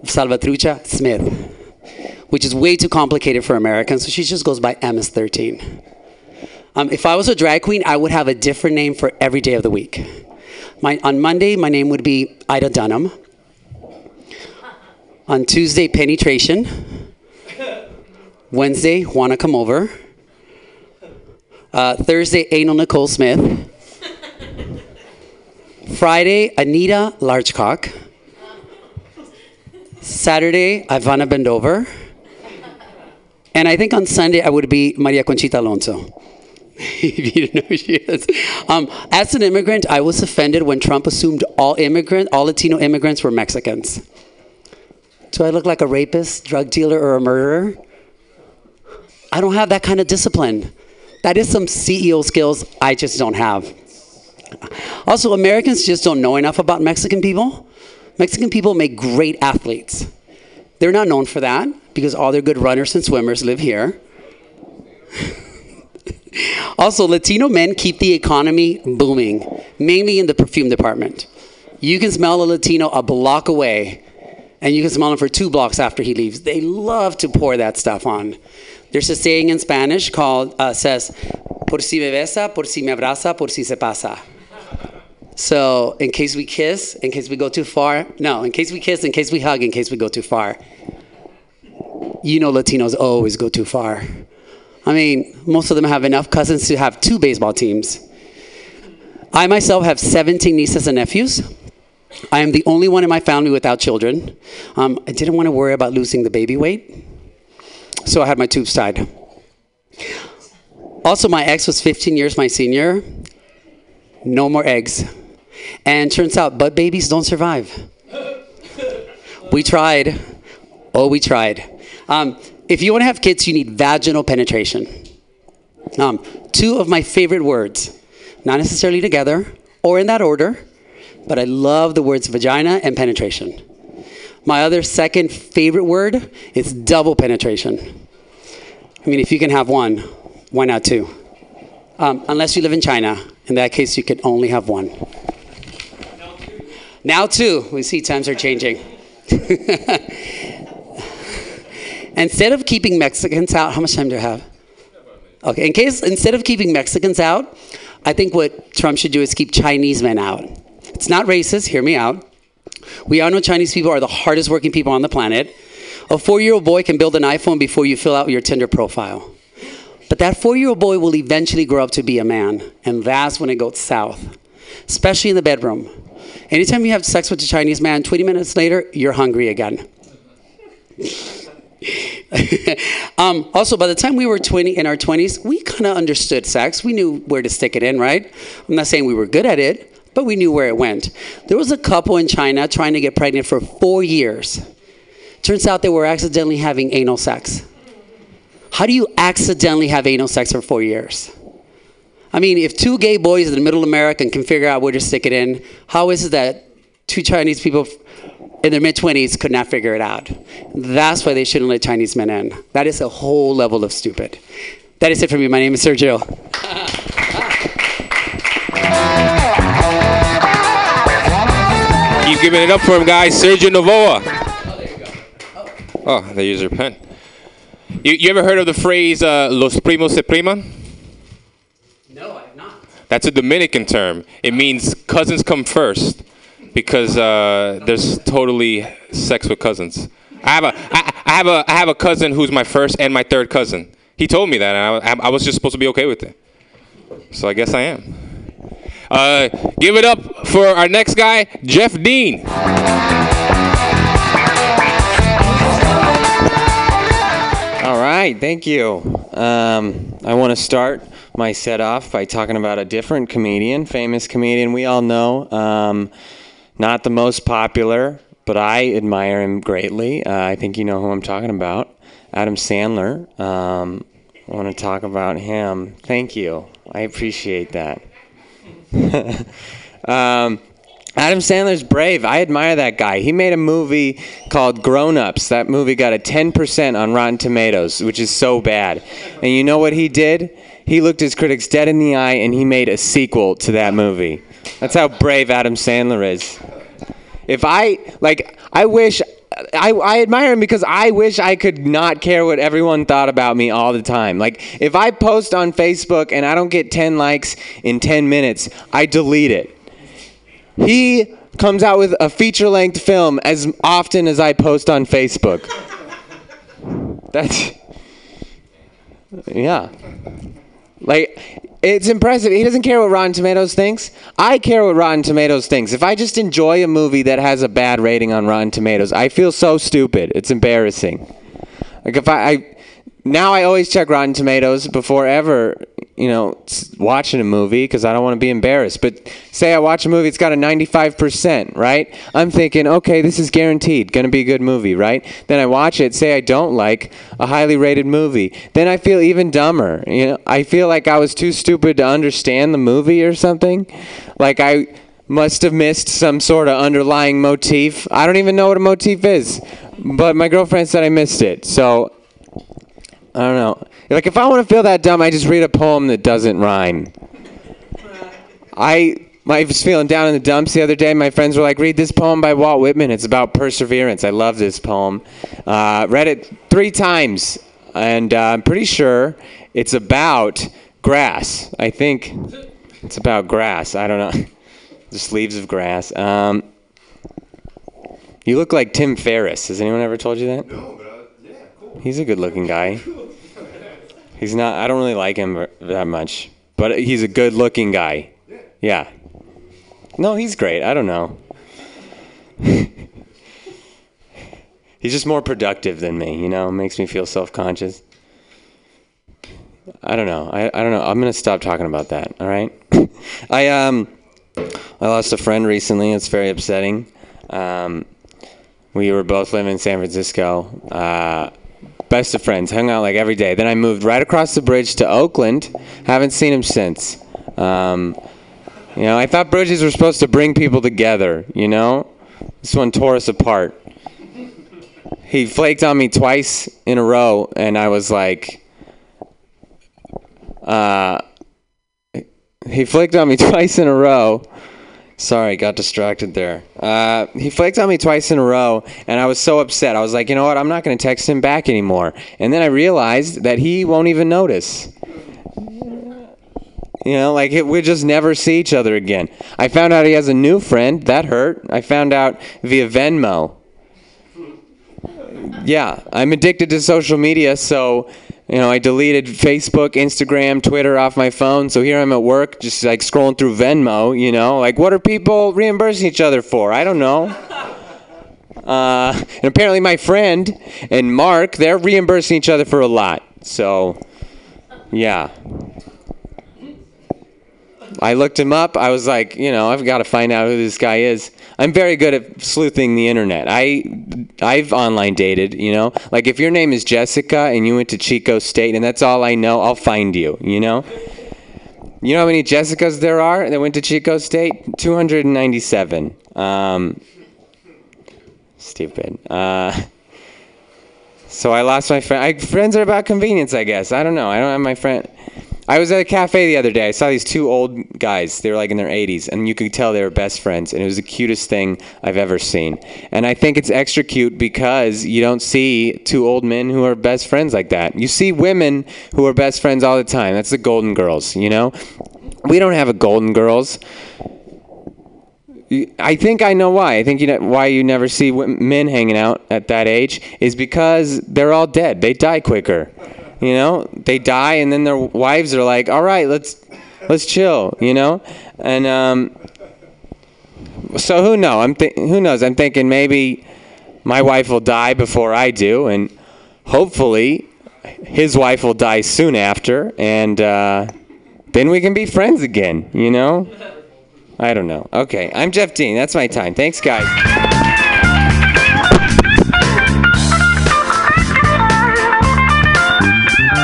Salvatrucha Smith, which is way too complicated for Americans, so she just goes by MS13. Um, if I was a drag queen, I would have a different name for every day of the week. My, on Monday, my name would be Ida Dunham. On Tuesday, Penetration. Wednesday, Wanna Come Over. Uh, Thursday, Anal Nicole Smith. Friday, Anita Largecock. Saturday, Ivana Bendover. And I think on Sunday, I would be Maria Conchita Alonso. if you know who she is. Um, as an immigrant, I was offended when Trump assumed all immigrant, all Latino immigrants were Mexicans. Do I look like a rapist, drug dealer, or a murderer? I don't have that kind of discipline. That is some CEO skills I just don't have. Also, Americans just don't know enough about Mexican people. Mexican people make great athletes. They're not known for that because all their good runners and swimmers live here. also, Latino men keep the economy booming, mainly in the perfume department. You can smell a Latino a block away, and you can smell him for two blocks after he leaves. They love to pour that stuff on. There's a saying in Spanish called uh, says, "Por si me besa, por si me abraza, por si se pasa." So, in case we kiss, in case we go too far, no, in case we kiss, in case we hug, in case we go too far. You know, Latinos always go too far. I mean, most of them have enough cousins to have two baseball teams. I myself have 17 nieces and nephews. I am the only one in my family without children. Um, I didn't want to worry about losing the baby weight, so I had my tubes tied. Also, my ex was 15 years my senior. No more eggs. And turns out, butt babies don't survive. We tried. Oh, we tried. Um, if you want to have kids, you need vaginal penetration. Um, two of my favorite words, not necessarily together or in that order, but I love the words vagina and penetration. My other second favorite word is double penetration. I mean, if you can have one, why not two? Um, unless you live in China. In that case, you can only have one. Now, two. We see times are changing. instead of keeping Mexicans out, how much time do I have? Okay, in case, instead of keeping Mexicans out, I think what Trump should do is keep Chinese men out. It's not racist, hear me out. We all know Chinese people are the hardest working people on the planet. A four year old boy can build an iPhone before you fill out your Tinder profile. But that four year old boy will eventually grow up to be a man, and that's when it goes south, especially in the bedroom. Anytime you have sex with a Chinese man, 20 minutes later, you're hungry again. um, also, by the time we were 20 in our 20s, we kind of understood sex. We knew where to stick it in, right? I'm not saying we were good at it, but we knew where it went. There was a couple in China trying to get pregnant for four years. Turns out they were accidentally having anal sex. How do you accidentally have anal sex for four years? I mean, if two gay boys in the middle of America can figure out where to stick it in, how is it that two Chinese people in their mid 20s could not figure it out? That's why they shouldn't let Chinese men in. That is a whole level of stupid. That is it for me. My name is Sergio. Keep giving it up for him, guys. Sergio Novoa. Oh, there you go. Oh, oh they use their pen. You, you ever heard of the phrase uh, "los primos se priman"? No, I have not. That's a Dominican term. It means cousins come first because uh, there's totally sex with cousins. I have a I, I have a I have a cousin who's my first and my third cousin. He told me that, and I, I was just supposed to be okay with it. So I guess I am. Uh, give it up for our next guy, Jeff Dean. All right, thank you. Um, I want to start my set off by talking about a different comedian, famous comedian we all know. Um, not the most popular, but I admire him greatly. Uh, I think you know who I'm talking about. Adam Sandler. Um, I want to talk about him. Thank you. I appreciate that. um, Adam Sandler's brave. I admire that guy. He made a movie called Grown Ups. That movie got a 10% on Rotten Tomatoes, which is so bad. And you know what he did? He looked his critics dead in the eye and he made a sequel to that movie. That's how brave Adam Sandler is. If I, like, I wish, I, I admire him because I wish I could not care what everyone thought about me all the time. Like, if I post on Facebook and I don't get 10 likes in 10 minutes, I delete it. He comes out with a feature length film as often as I post on Facebook. That's yeah. Like it's impressive. He doesn't care what Rotten Tomatoes thinks. I care what Rotten Tomatoes thinks. If I just enjoy a movie that has a bad rating on Rotten Tomatoes, I feel so stupid. It's embarrassing. Like if I, I now I always check Rotten Tomatoes before ever, you know, watching a movie because I don't want to be embarrassed. But say I watch a movie, it's got a 95%, right? I'm thinking, okay, this is guaranteed going to be a good movie, right? Then I watch it, say I don't like a highly rated movie. Then I feel even dumber. You know, I feel like I was too stupid to understand the movie or something. Like I must have missed some sort of underlying motif. I don't even know what a motif is. But my girlfriend said I missed it. So I don't know. Like if I want to feel that dumb, I just read a poem that doesn't rhyme. I I was feeling down in the dumps the other day. My friends were like, "Read this poem by Walt Whitman. It's about perseverance." I love this poem. Uh, read it three times, and uh, I'm pretty sure it's about grass. I think it's about grass. I don't know. Just leaves of grass. Um, you look like Tim Ferriss. Has anyone ever told you that? No, but uh, yeah, cool. He's a good-looking guy. He's not. I don't really like him that much, but he's a good-looking guy. Yeah. No, he's great. I don't know. he's just more productive than me. You know, makes me feel self-conscious. I don't know. I, I don't know. I'm gonna stop talking about that. All right. I um I lost a friend recently. It's very upsetting. Um, we were both living in San Francisco. Uh, best of friends, hung out like every day. Then I moved right across the bridge to Oakland. Haven't seen him since. Um, you know, I thought bridges were supposed to bring people together. You know, this one tore us apart. He flaked on me twice in a row, and I was like, uh, he flaked on me twice in a row. Sorry, got distracted there. Uh, he flaked on me twice in a row, and I was so upset. I was like, you know what? I'm not going to text him back anymore. And then I realized that he won't even notice. You know, like we just never see each other again. I found out he has a new friend. That hurt. I found out via Venmo. Yeah, I'm addicted to social media, so you know, I deleted Facebook, Instagram, Twitter off my phone. So here I'm at work, just like scrolling through Venmo. You know, like what are people reimbursing each other for? I don't know. Uh, and apparently, my friend and Mark, they're reimbursing each other for a lot. So, yeah. I looked him up. I was like, you know, I've got to find out who this guy is. I'm very good at sleuthing the internet. I I've online dated, you know. Like if your name is Jessica and you went to Chico State and that's all I know, I'll find you, you know? You know how many Jessicas there are that went to Chico State? 297. Um, stupid. Uh, so I lost my friend. Friends are about convenience, I guess. I don't know. I don't have my friend. I was at a cafe the other day. I saw these two old guys. They were like in their 80s, and you could tell they were best friends. And it was the cutest thing I've ever seen. And I think it's extra cute because you don't see two old men who are best friends like that. You see women who are best friends all the time. That's the Golden Girls, you know? We don't have a Golden Girls. I think I know why. I think you know why you never see men hanging out at that age is because they're all dead. They die quicker. You know, they die and then their wives are like, "All right, let's let's chill." You know, and um, so who know? I'm th- who knows? I'm thinking maybe my wife will die before I do, and hopefully his wife will die soon after, and uh, then we can be friends again. You know? I don't know. Okay, I'm Jeff Dean. That's my time. Thanks, guys.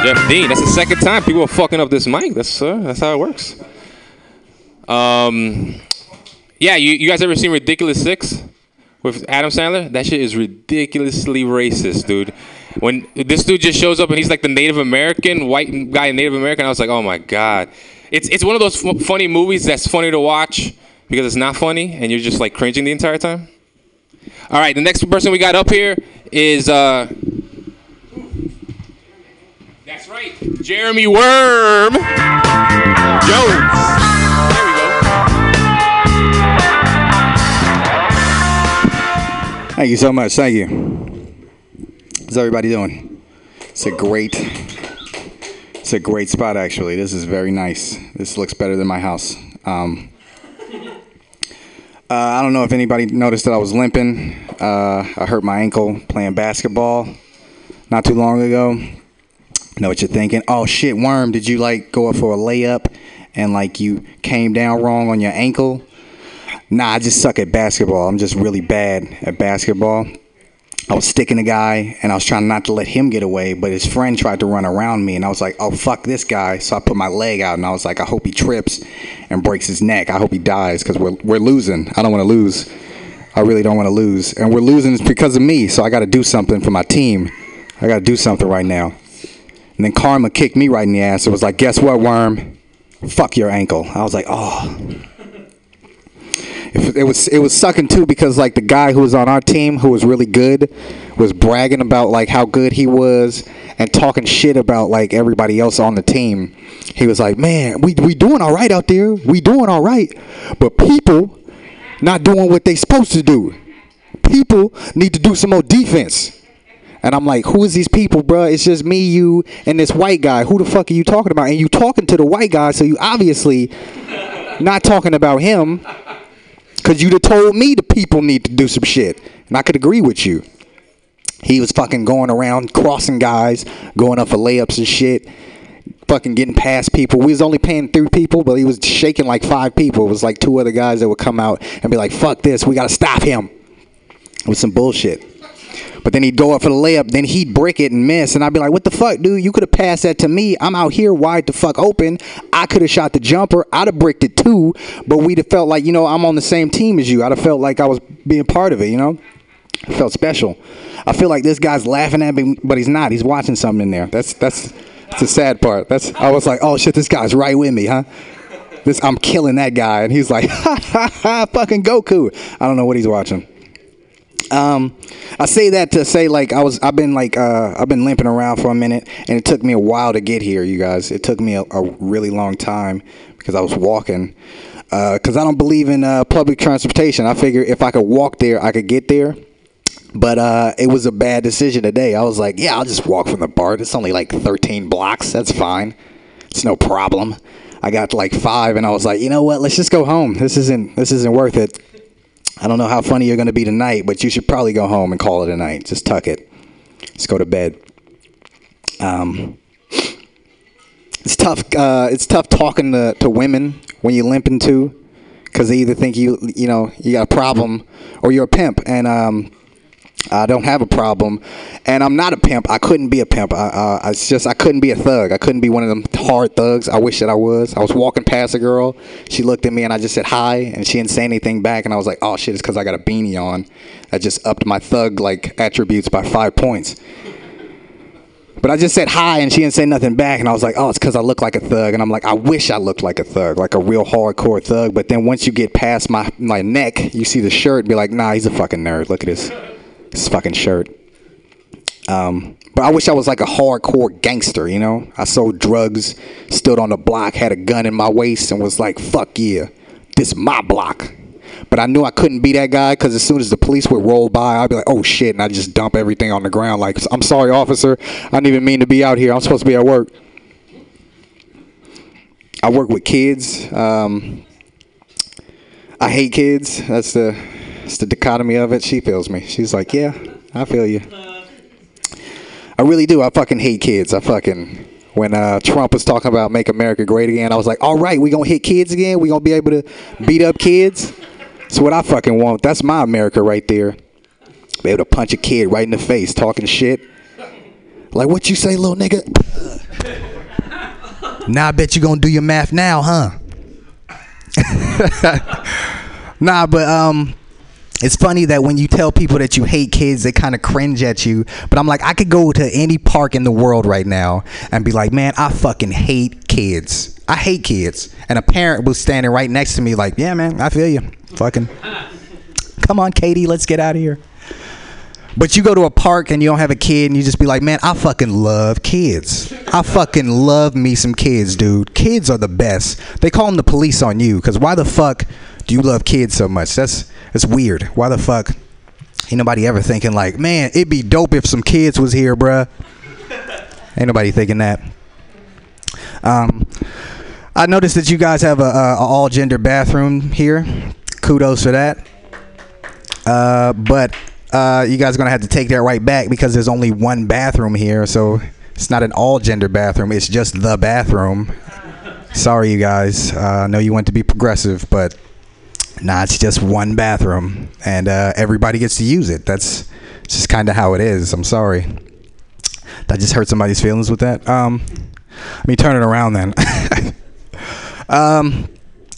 Jeff Dean. That's the second time people are fucking up this mic. That's uh, that's how it works. Um, yeah, you, you guys ever seen Ridiculous Six with Adam Sandler? That shit is ridiculously racist, dude. When this dude just shows up and he's like the Native American white guy, Native American, I was like, oh my god. It's it's one of those f- funny movies that's funny to watch because it's not funny and you're just like cringing the entire time. All right, the next person we got up here is uh. That's right, Jeremy Worm Jones. There we go. Thank you so much. Thank you. How's everybody doing? It's a great, it's a great spot actually. This is very nice. This looks better than my house. Um, uh, I don't know if anybody noticed that I was limping. Uh, I hurt my ankle playing basketball not too long ago. Know what you're thinking? Oh shit, worm! Did you like go up for a layup and like you came down wrong on your ankle? Nah, I just suck at basketball. I'm just really bad at basketball. I was sticking a guy and I was trying not to let him get away, but his friend tried to run around me and I was like, oh fuck this guy. So I put my leg out and I was like, I hope he trips and breaks his neck. I hope he dies because we're, we're losing. I don't want to lose. I really don't want to lose. And we're losing because of me, so I got to do something for my team. I got to do something right now. And then Karma kicked me right in the ass. It was like, guess what, Worm? Fuck your ankle. I was like, oh. It, was it was sucking too because like the guy who was on our team who was really good was bragging about like how good he was and talking shit about like everybody else on the team. He was like, "Man, we we doing all right out there. We doing all right, but people not doing what they supposed to do. People need to do some more defense." And I'm like, who is these people, bruh? It's just me, you, and this white guy. Who the fuck are you talking about? And you talking to the white guy, so you obviously not talking about him. Cause you'd have told me the people need to do some shit. And I could agree with you. He was fucking going around crossing guys, going up for layups and shit. Fucking getting past people. We was only paying three people, but he was shaking like five people. It was like two other guys that would come out and be like, fuck this, we gotta stop him. With some bullshit. But then he'd go up for the layup, then he'd brick it and miss, and I'd be like, "What the fuck, dude? You could have passed that to me. I'm out here wide the fuck open. I could have shot the jumper. I'd have bricked it too, but we'd have felt like, you know, I'm on the same team as you. I'd have felt like I was being part of it, you know. I felt special. I feel like this guy's laughing at me, but he's not. He's watching something in there. That's that's that's the sad part. That's I was like, oh shit, this guy's right with me, huh? This I'm killing that guy, and he's like, ha ha ha, fucking Goku. I don't know what he's watching. Um, I say that to say like I was I've been like uh, I've been limping around for a minute and it took me a while to get here you guys. It took me a, a really long time because I was walking because I don't believe in uh, public transportation. I figure if I could walk there I could get there. But uh, it was a bad decision today. I was like yeah I'll just walk from the BART it's only like 13 blocks. That's fine. It's no problem. I got like five and I was like you know what? Let's just go home. This isn't this isn't worth it I don't know how funny you're going to be tonight, but you should probably go home and call it a night. Just tuck it. Just go to bed. Um, it's tough. Uh, it's tough talking to, to women when you're too, because they either think you you know you got a problem or you're a pimp, and um, I don't have a problem, and I'm not a pimp. I couldn't be a pimp. I, uh, it's just I couldn't be a thug. I couldn't be one of them hard thugs. I wish that I was. I was walking past a girl. She looked at me, and I just said hi, and she didn't say anything back. And I was like, oh shit, it's because I got a beanie on. That just upped my thug like attributes by five points. But I just said hi, and she didn't say nothing back. And I was like, oh, it's because I look like a thug. And I'm like, I wish I looked like a thug, like a real hardcore thug. But then once you get past my my neck, you see the shirt, be like, nah, he's a fucking nerd. Look at this this fucking shirt. Um, but I wish I was like a hardcore gangster, you know? I sold drugs, stood on the block, had a gun in my waist, and was like, fuck yeah, this my block. But I knew I couldn't be that guy because as soon as the police would roll by, I'd be like, "Oh shit!" and I would just dump everything on the ground. Like, "I'm sorry, officer. I didn't even mean to be out here. I'm supposed to be at work." I work with kids. Um, I hate kids. That's the that's the dichotomy of it. She feels me. She's like, "Yeah, I feel you." I really do. I fucking hate kids. I fucking when uh, Trump was talking about make America great again, I was like, all right, we gonna hit kids again. We gonna be able to beat up kids. That's what I fucking want. That's my America right there. Be able to punch a kid right in the face, talking shit. Like what you say, little nigga? now I bet you gonna do your math now, huh? nah, but um, it's funny that when you tell people that you hate kids, they kind of cringe at you. But I'm like, I could go to any park in the world right now and be like, man, I fucking hate kids. I hate kids. And a parent was standing right next to me, like, yeah, man, I feel you. Fucking, come on, Katie, let's get out of here. But you go to a park and you don't have a kid and you just be like, man, I fucking love kids. I fucking love me some kids, dude. Kids are the best. They call them the police on you because why the fuck do you love kids so much? That's that's weird. Why the fuck ain't nobody ever thinking like, man, it'd be dope if some kids was here, bruh. ain't nobody thinking that. Um, I noticed that you guys have a, a, a all gender bathroom here. Kudos for that. Uh, but uh, you guys are gonna have to take that right back because there's only one bathroom here, so it's not an all gender bathroom. It's just the bathroom. Sorry, you guys. Uh, I know you want to be progressive, but nah, it's just one bathroom, and uh, everybody gets to use it. That's just kind of how it is. I'm sorry. That just hurt somebody's feelings with that. Um, let me turn it around then. um,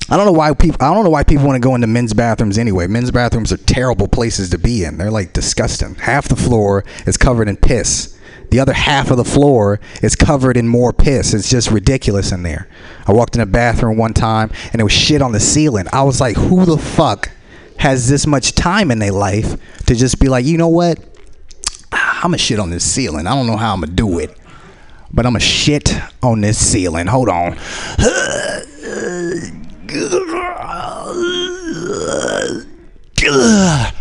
I don't know why people. I don't know why people want to go into men's bathrooms anyway. Men's bathrooms are terrible places to be in. They're like disgusting. Half the floor is covered in piss. The other half of the floor is covered in more piss. It's just ridiculous in there. I walked in a bathroom one time and there was shit on the ceiling. I was like, who the fuck has this much time in their life to just be like, you know what? Ah, I'm gonna shit on this ceiling. I don't know how I'm gonna do it, but I'm gonna shit on this ceiling. Hold on.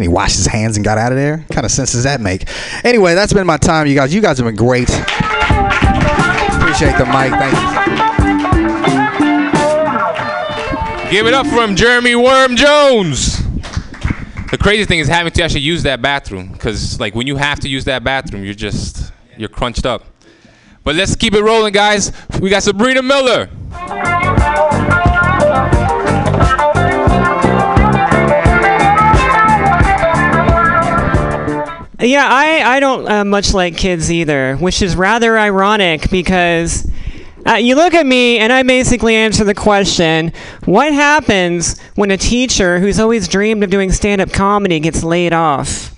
Then he washed his hands and got out of there. What kind of sense does that make? Anyway, that's been my time, you guys. You guys have been great. Appreciate the mic. Thank you. Give it up for him, Jeremy Worm Jones. The crazy thing is having to actually use that bathroom, because like when you have to use that bathroom, you're just you're crunched up. But let's keep it rolling, guys. We got Sabrina Miller. Yeah, I, I don't uh, much like kids either, which is rather ironic because uh, you look at me and I basically answer the question what happens when a teacher who's always dreamed of doing stand up comedy gets laid off?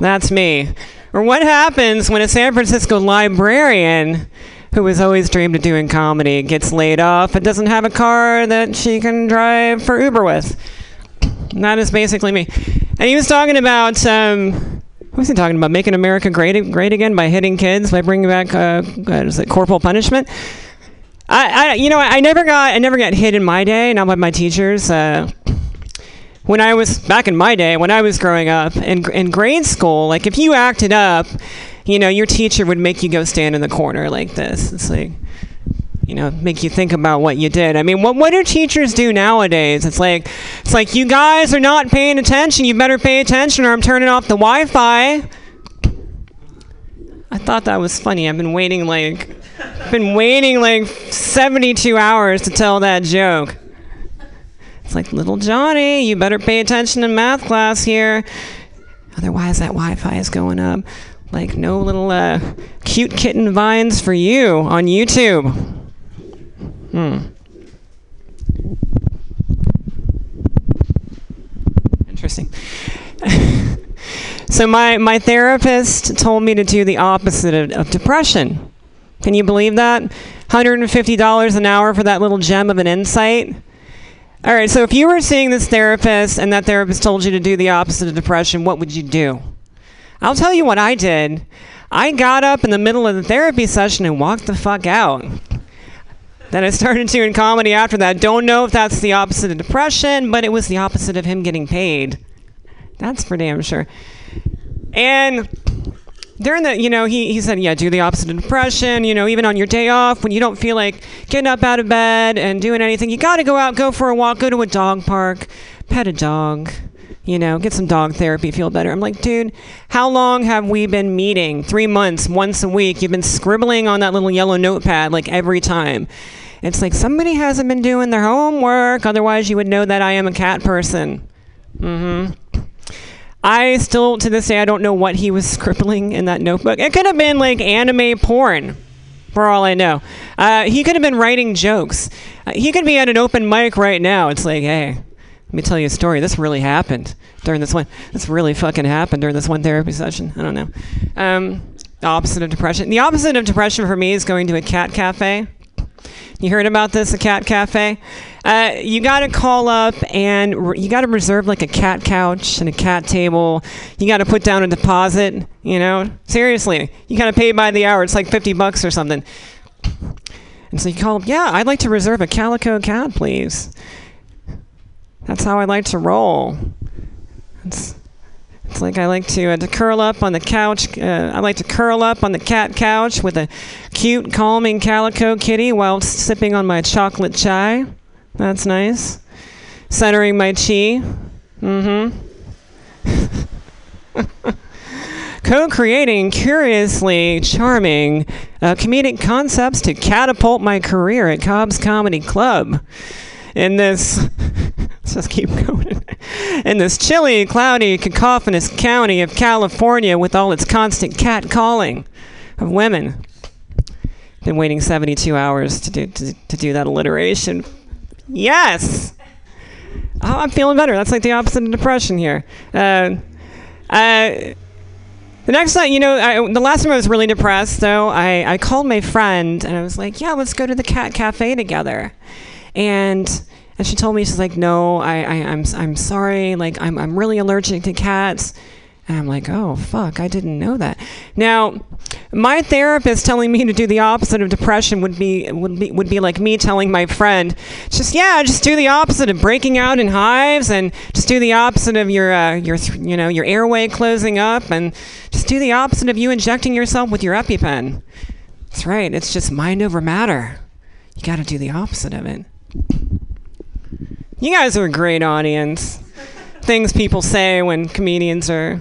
That's me. Or what happens when a San Francisco librarian who has always dreamed of doing comedy gets laid off and doesn't have a car that she can drive for Uber with? That is basically me. And he was talking about. Um, what was he talking about? Making America great, great again by hitting kids by bringing back uh, is it, corporal punishment. I, I, you know, I never got, I never got hit in my day, not by my teachers. Uh, when I was back in my day, when I was growing up in in grade school, like if you acted up, you know, your teacher would make you go stand in the corner like this. It's like, you know, make you think about what you did. I mean, what what do teachers do nowadays? It's like it's like you guys are not paying attention. You better pay attention or I'm turning off the Wi-Fi. I thought that was funny. I've been waiting like been waiting like 72 hours to tell that joke. It's like little Johnny, you better pay attention in math class here. Otherwise that Wi-Fi is going up. Like no little uh, cute kitten vines for you on YouTube. Hmm. Interesting. so my my therapist told me to do the opposite of, of depression. Can you believe that? $150 an hour for that little gem of an insight. All right, so if you were seeing this therapist and that therapist told you to do the opposite of depression, what would you do? I'll tell you what I did. I got up in the middle of the therapy session and walked the fuck out. Then I started doing comedy after that. Don't know if that's the opposite of depression, but it was the opposite of him getting paid. That's for damn sure. And during the, you know, he, he said, yeah, do the opposite of depression. You know, even on your day off, when you don't feel like getting up out of bed and doing anything, you got to go out, go for a walk, go to a dog park, pet a dog, you know, get some dog therapy, feel better. I'm like, dude, how long have we been meeting? Three months, once a week. You've been scribbling on that little yellow notepad like every time. It's like somebody hasn't been doing their homework. Otherwise, you would know that I am a cat person. Mm hmm. I still, to this day, I don't know what he was scribbling in that notebook. It could have been like anime porn, for all I know. Uh, he could have been writing jokes. Uh, he could be at an open mic right now. It's like, hey, let me tell you a story. This really happened during this one. This really fucking happened during this one therapy session. I don't know. Um, the opposite of depression. The opposite of depression for me is going to a cat cafe. You heard about this, a cat cafe? Uh, you got to call up and re- you got to reserve like a cat couch and a cat table. You got to put down a deposit, you know? Seriously. You got to pay by the hour. It's like 50 bucks or something. And so you call up, yeah, I'd like to reserve a calico cat, please. That's how I like to roll. It's like I like to, uh, to curl up on the couch. Uh, I like to curl up on the cat couch with a cute, calming calico kitty while sipping on my chocolate chai. That's nice. Centering my chi. Mm-hmm. Co-creating curiously charming uh, comedic concepts to catapult my career at Cobb's Comedy Club. In this, let's just keep going. In this chilly, cloudy, cacophonous county of California, with all its constant catcalling of women. Been waiting 72 hours to do to, to do that alliteration. Yes. Oh, I'm feeling better. That's like the opposite of depression here. Uh, uh, the next time, you know, I, the last time I was really depressed, though, I, I called my friend and I was like, yeah, let's go to the cat cafe together. And and she told me, she's like, no, I, I, I'm, I'm sorry. Like, I'm, I'm really allergic to cats. And I'm like, oh, fuck, I didn't know that. Now, my therapist telling me to do the opposite of depression would be would be would be like me telling my friend, just yeah, just do the opposite of breaking out in hives, and just do the opposite of your uh, your you know your airway closing up, and just do the opposite of you injecting yourself with your EpiPen. That's right. It's just mind over matter. You got to do the opposite of it. You guys are a great audience. Things people say when comedians are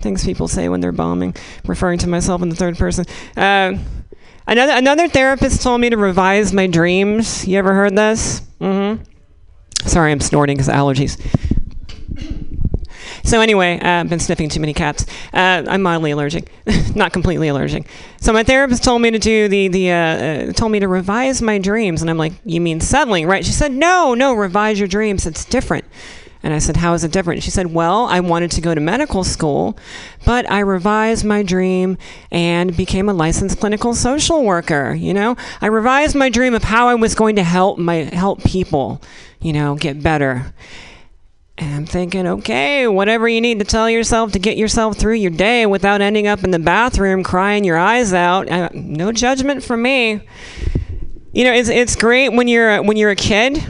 things people say when they're bombing, referring to myself in the third person. Uh, another another therapist told me to revise my dreams. You ever heard this? Mm-hmm. Sorry, I'm snorting because allergies. So anyway, uh, I've been sniffing too many cats. Uh, I'm mildly allergic, not completely allergic. So my therapist told me to do the the uh, uh, told me to revise my dreams, and I'm like, you mean settling, right? She said, no, no, revise your dreams. It's different. And I said, How is it different? She said, Well, I wanted to go to medical school, but I revised my dream and became a licensed clinical social worker. You know, I revised my dream of how I was going to help my help people, you know, get better. And I'm thinking, okay, whatever you need to tell yourself to get yourself through your day without ending up in the bathroom crying your eyes out. Uh, no judgment from me. You know, it's it's great when you're when you're a kid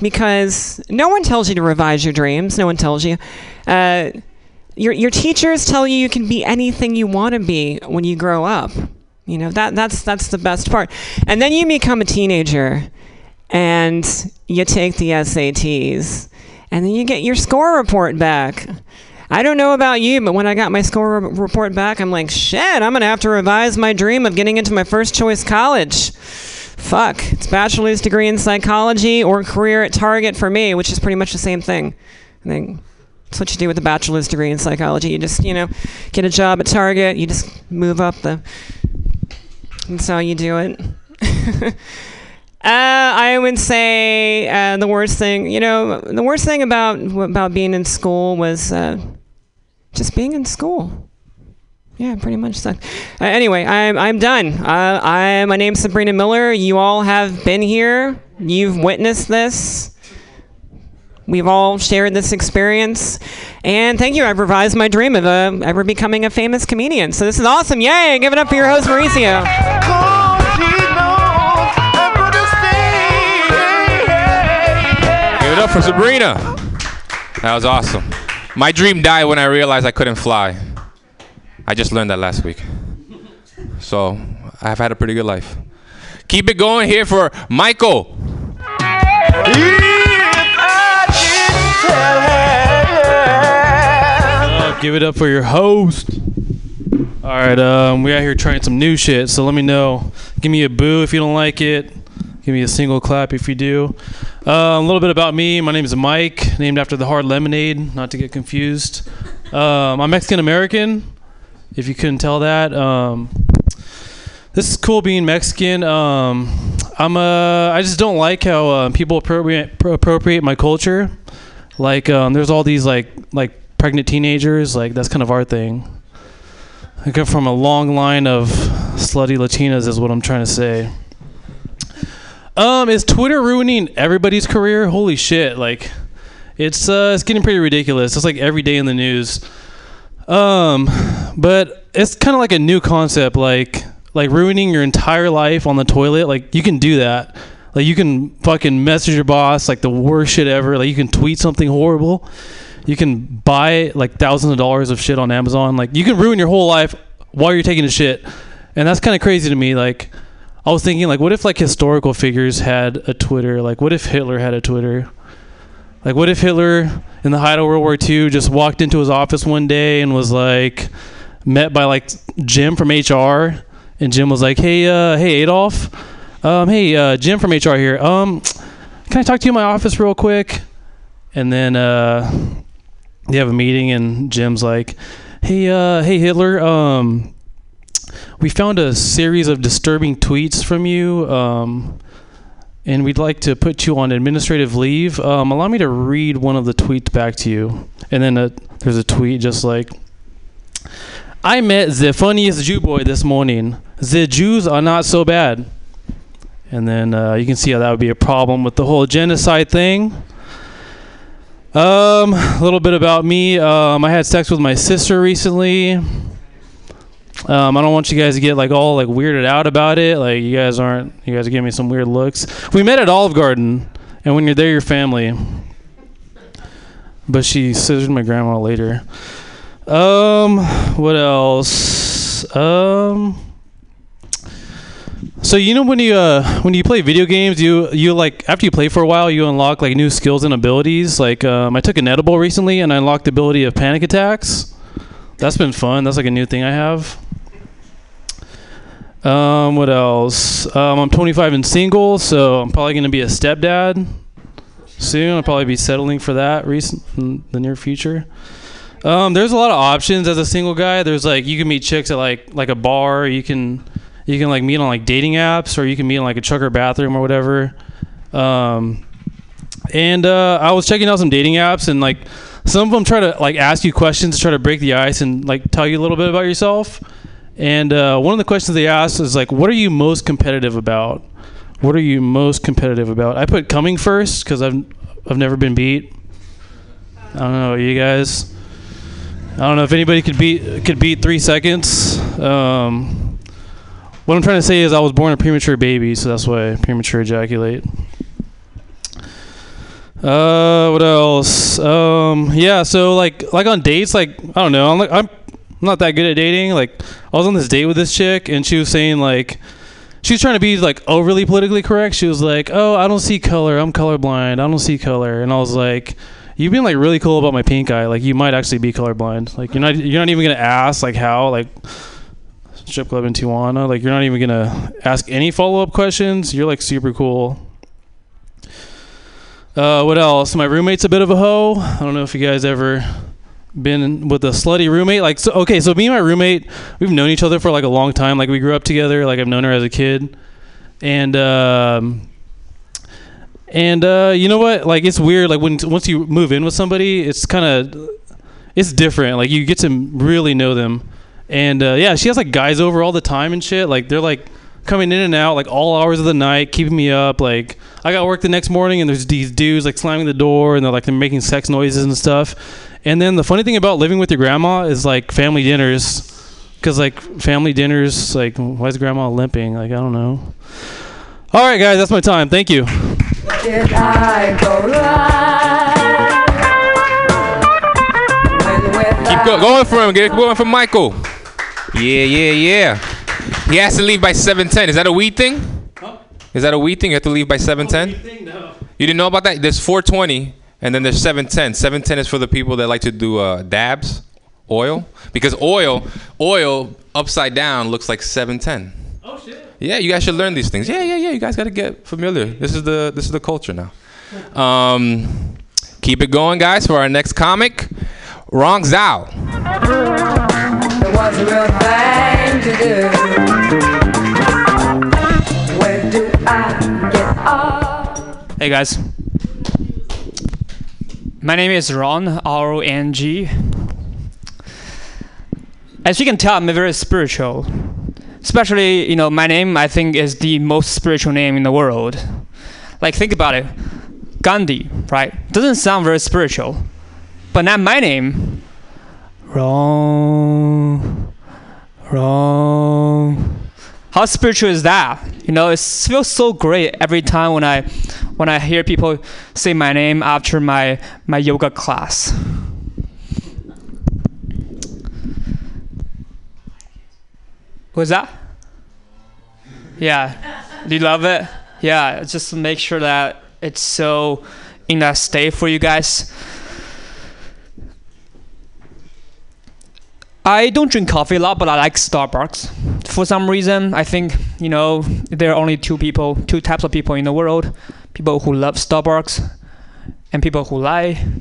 because no one tells you to revise your dreams. No one tells you. Uh, your your teachers tell you you can be anything you want to be when you grow up. You know that that's that's the best part. And then you become a teenager, and you take the SATs, and then you get your score report back. I don't know about you, but when I got my score re- report back, I'm like, shit, I'm gonna have to revise my dream of getting into my first choice college fuck, it's bachelor's degree in psychology or career at Target for me, which is pretty much the same thing. I think that's what you do with a bachelor's degree in psychology. You just, you know, get a job at Target, you just move up the. That's how you do it. uh, I would say uh, the worst thing, you know, the worst thing about about being in school was uh, just being in school. Yeah, pretty much sucked. Uh, anyway, I'm I'm done. Uh, I my name's Sabrina Miller. You all have been here. You've witnessed this. We've all shared this experience, and thank you. I've revised my dream of uh, ever becoming a famous comedian. So this is awesome! Yay! Give it up for your host Mauricio. It up for Sabrina. That was awesome. My dream died when I realized I couldn't fly. I just learned that last week. So I've had a pretty good life. Keep it going here for Michael. Uh, give it up for your host. All right, um, we out here trying some new shit. So let me know. Give me a boo if you don't like it. Give me a single clap if you do. Uh, a little bit about me. My name is Mike, named after the hard lemonade. Not to get confused. Um, I'm Mexican American. If you couldn't tell that. Um, this is cool being Mexican. Um, I'm uh, I just don't like how uh, people appropriate appropriate my culture. Like, um, there's all these like like pregnant teenagers. Like that's kind of our thing. I come from a long line of slutty Latinas, is what I'm trying to say. Um, is Twitter ruining everybody's career? Holy shit! Like, it's uh, it's getting pretty ridiculous. It's like every day in the news. Um, but it's kind of like a new concept, like like ruining your entire life on the toilet. Like you can do that. Like you can fucking message your boss like the worst shit ever. Like you can tweet something horrible. You can buy like thousands of dollars of shit on Amazon. Like you can ruin your whole life while you're taking a shit. And that's kind of crazy to me. Like I was thinking like what if like historical figures had a Twitter? Like what if Hitler had a Twitter? Like what if Hitler in the height of World War II just walked into his office one day and was like met by like Jim from HR and Jim was like, "Hey, uh, hey Adolf, um, hey uh, Jim from HR here. Um, can I talk to you in my office real quick?" And then uh, they have a meeting, and Jim's like, "Hey, uh, hey Hitler, um, we found a series of disturbing tweets from you." Um, and we'd like to put you on administrative leave. Um, allow me to read one of the tweets back to you. And then uh there's a tweet just like, I met the funniest Jew boy this morning. The Jews are not so bad. And then uh, you can see how that would be a problem with the whole genocide thing. Um, a little bit about me. Um, I had sex with my sister recently. Um, I don't want you guys to get like all like weirded out about it. Like you guys aren't. You guys are giving me some weird looks. We met at Olive Garden, and when you're there, you're family. But she scissored my grandma later. Um, what else? Um, so you know when you uh when you play video games, you you like after you play for a while, you unlock like new skills and abilities. Like um, I took an edible recently, and I unlocked the ability of panic attacks. That's been fun. That's like a new thing I have. Um, what else? Um, I'm 25 and single, so I'm probably gonna be a stepdad soon. I'll probably be settling for that recent in the near future. Um, there's a lot of options as a single guy. There's like you can meet chicks at like like a bar. You can you can like meet on like dating apps, or you can meet in like a trucker bathroom or whatever. Um, and uh, I was checking out some dating apps, and like some of them try to like ask you questions to try to break the ice and like tell you a little bit about yourself. And uh, one of the questions they asked is like, "What are you most competitive about? What are you most competitive about?" I put coming first because I've I've never been beat. I don't know, you guys. I don't know if anybody could beat could beat three seconds. Um, what I'm trying to say is I was born a premature baby, so that's why I premature ejaculate. Uh, what else? Um, yeah, so like like on dates, like I don't know, I'm like I'm not that good at dating. Like I was on this date with this chick, and she was saying like she was trying to be like overly politically correct. She was like, "Oh, I don't see color. I'm colorblind. I don't see color." And I was like, "You've been like really cool about my pink eye. Like you might actually be colorblind. Like you're not you're not even gonna ask like how like strip club in Tijuana. Like you're not even gonna ask any follow up questions. You're like super cool." Uh, what else? My roommate's a bit of a hoe. I don't know if you guys ever been with a slutty roommate. Like, so, okay, so me and my roommate, we've known each other for like a long time. Like, we grew up together. Like, I've known her as a kid, and um, and uh, you know what? Like, it's weird. Like, when once you move in with somebody, it's kind of it's different. Like, you get to really know them, and uh, yeah, she has like guys over all the time and shit. Like, they're like coming in and out like all hours of the night, keeping me up. Like I got work the next morning, and there's these dudes like slamming the door, and they're like they're making sex noises and stuff. And then the funny thing about living with your grandma is like family dinners, because like family dinners, like why is grandma limping? Like I don't know. All right, guys, that's my time. Thank you. Keep go- going for him. Keep going for Michael. Yeah, yeah, yeah. He has to leave by 7:10. Is that a weed thing? Is that a weed thing? You have to leave by 7:10. No. You didn't know about that? There's 420 and then there's 710. 710 is for the people that like to do uh, dabs, oil, because oil, oil upside down looks like 710. Oh shit. Yeah, you guys should learn these things. Yeah, yeah, yeah. You guys got to get familiar. This is the this is the culture now. Um, keep it going, guys, for our next comic, Rong Zhao. To do. Where do I get off? Hey guys. My name is Rong, R O N G. As you can tell, I'm very spiritual. Especially, you know, my name I think is the most spiritual name in the world. Like think about it. Gandhi, right? Doesn't sound very spiritual. But now my name Ron Ron how spiritual is that? You know, it feels so great every time when I when I hear people say my name after my my yoga class. What's that? Yeah. Do you love it? Yeah, just to make sure that it's so in that state for you guys. I don't drink coffee a lot, but I like Starbucks. For some reason, I think, you know, there are only two people, two types of people in the world people who love Starbucks and people who lie.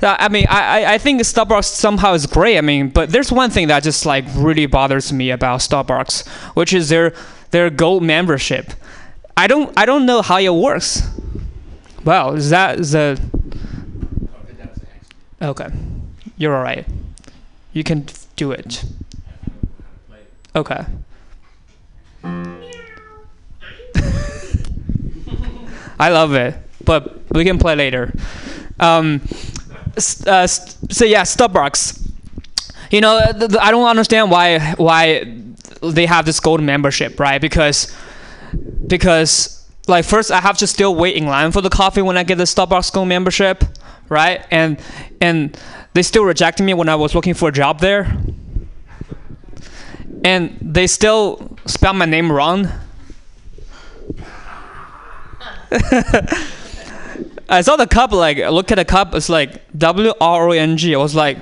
So, I mean, I, I- I think Starbucks somehow is great. I mean, but there's one thing that just like really bothers me about Starbucks, which is their their gold membership. I don't I don't know how it works. Well, is that the okay? You're all right. You can do it. Okay. I love it, but we can play later. Um, uh, so yeah, Starbucks. You know, uh, I don't understand why why they have this gold membership, right? Because because like first I have to still wait in line for the coffee when I get the Starbucks gold membership, right? And and they still rejected me when I was looking for a job there. And they still spell my name wrong. I saw the cup like look at the cup it's like W R O N G. I was like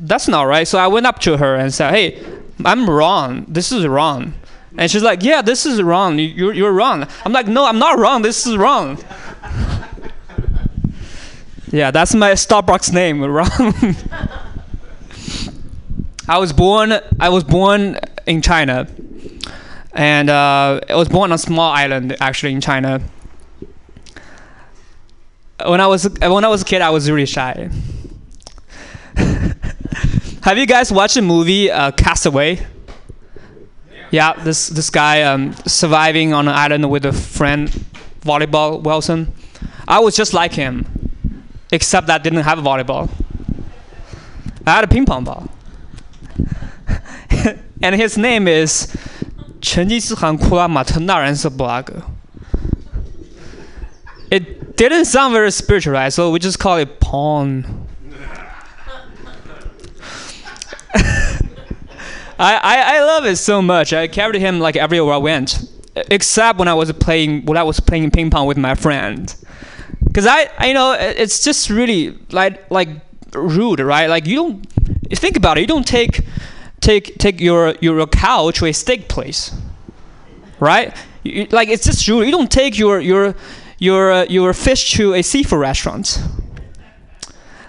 that's not right. So I went up to her and said, "Hey, I'm wrong. This is wrong." And she's like, "Yeah, this is wrong. You- You're you're wrong." I'm like, "No, I'm not wrong. This is wrong." Yeah, that's my Starbucks name, wrong. I was born. I was born in China, and uh, I was born on a small island actually in China. When I was when I was a kid, I was really shy. Have you guys watched the movie uh, Castaway? Yeah, this this guy um, surviving on an island with a friend, volleyball Wilson. I was just like him, except that didn't have a volleyball. I had a ping pong ball. and his name is Chenjizhan Kulamatan Sablag. It didn't sound very spiritual, right? So we just call it pawn. I, I, I love it so much. I carried him like everywhere I went, except when I was playing when I was playing ping pong with my friend. Cause I, I you know it's just really like like rude, right? Like you don't you think about it. You don't take take take your your cow to a steak place, right? You, like it's just rude. You don't take your your your uh, your fish to a seafood restaurant.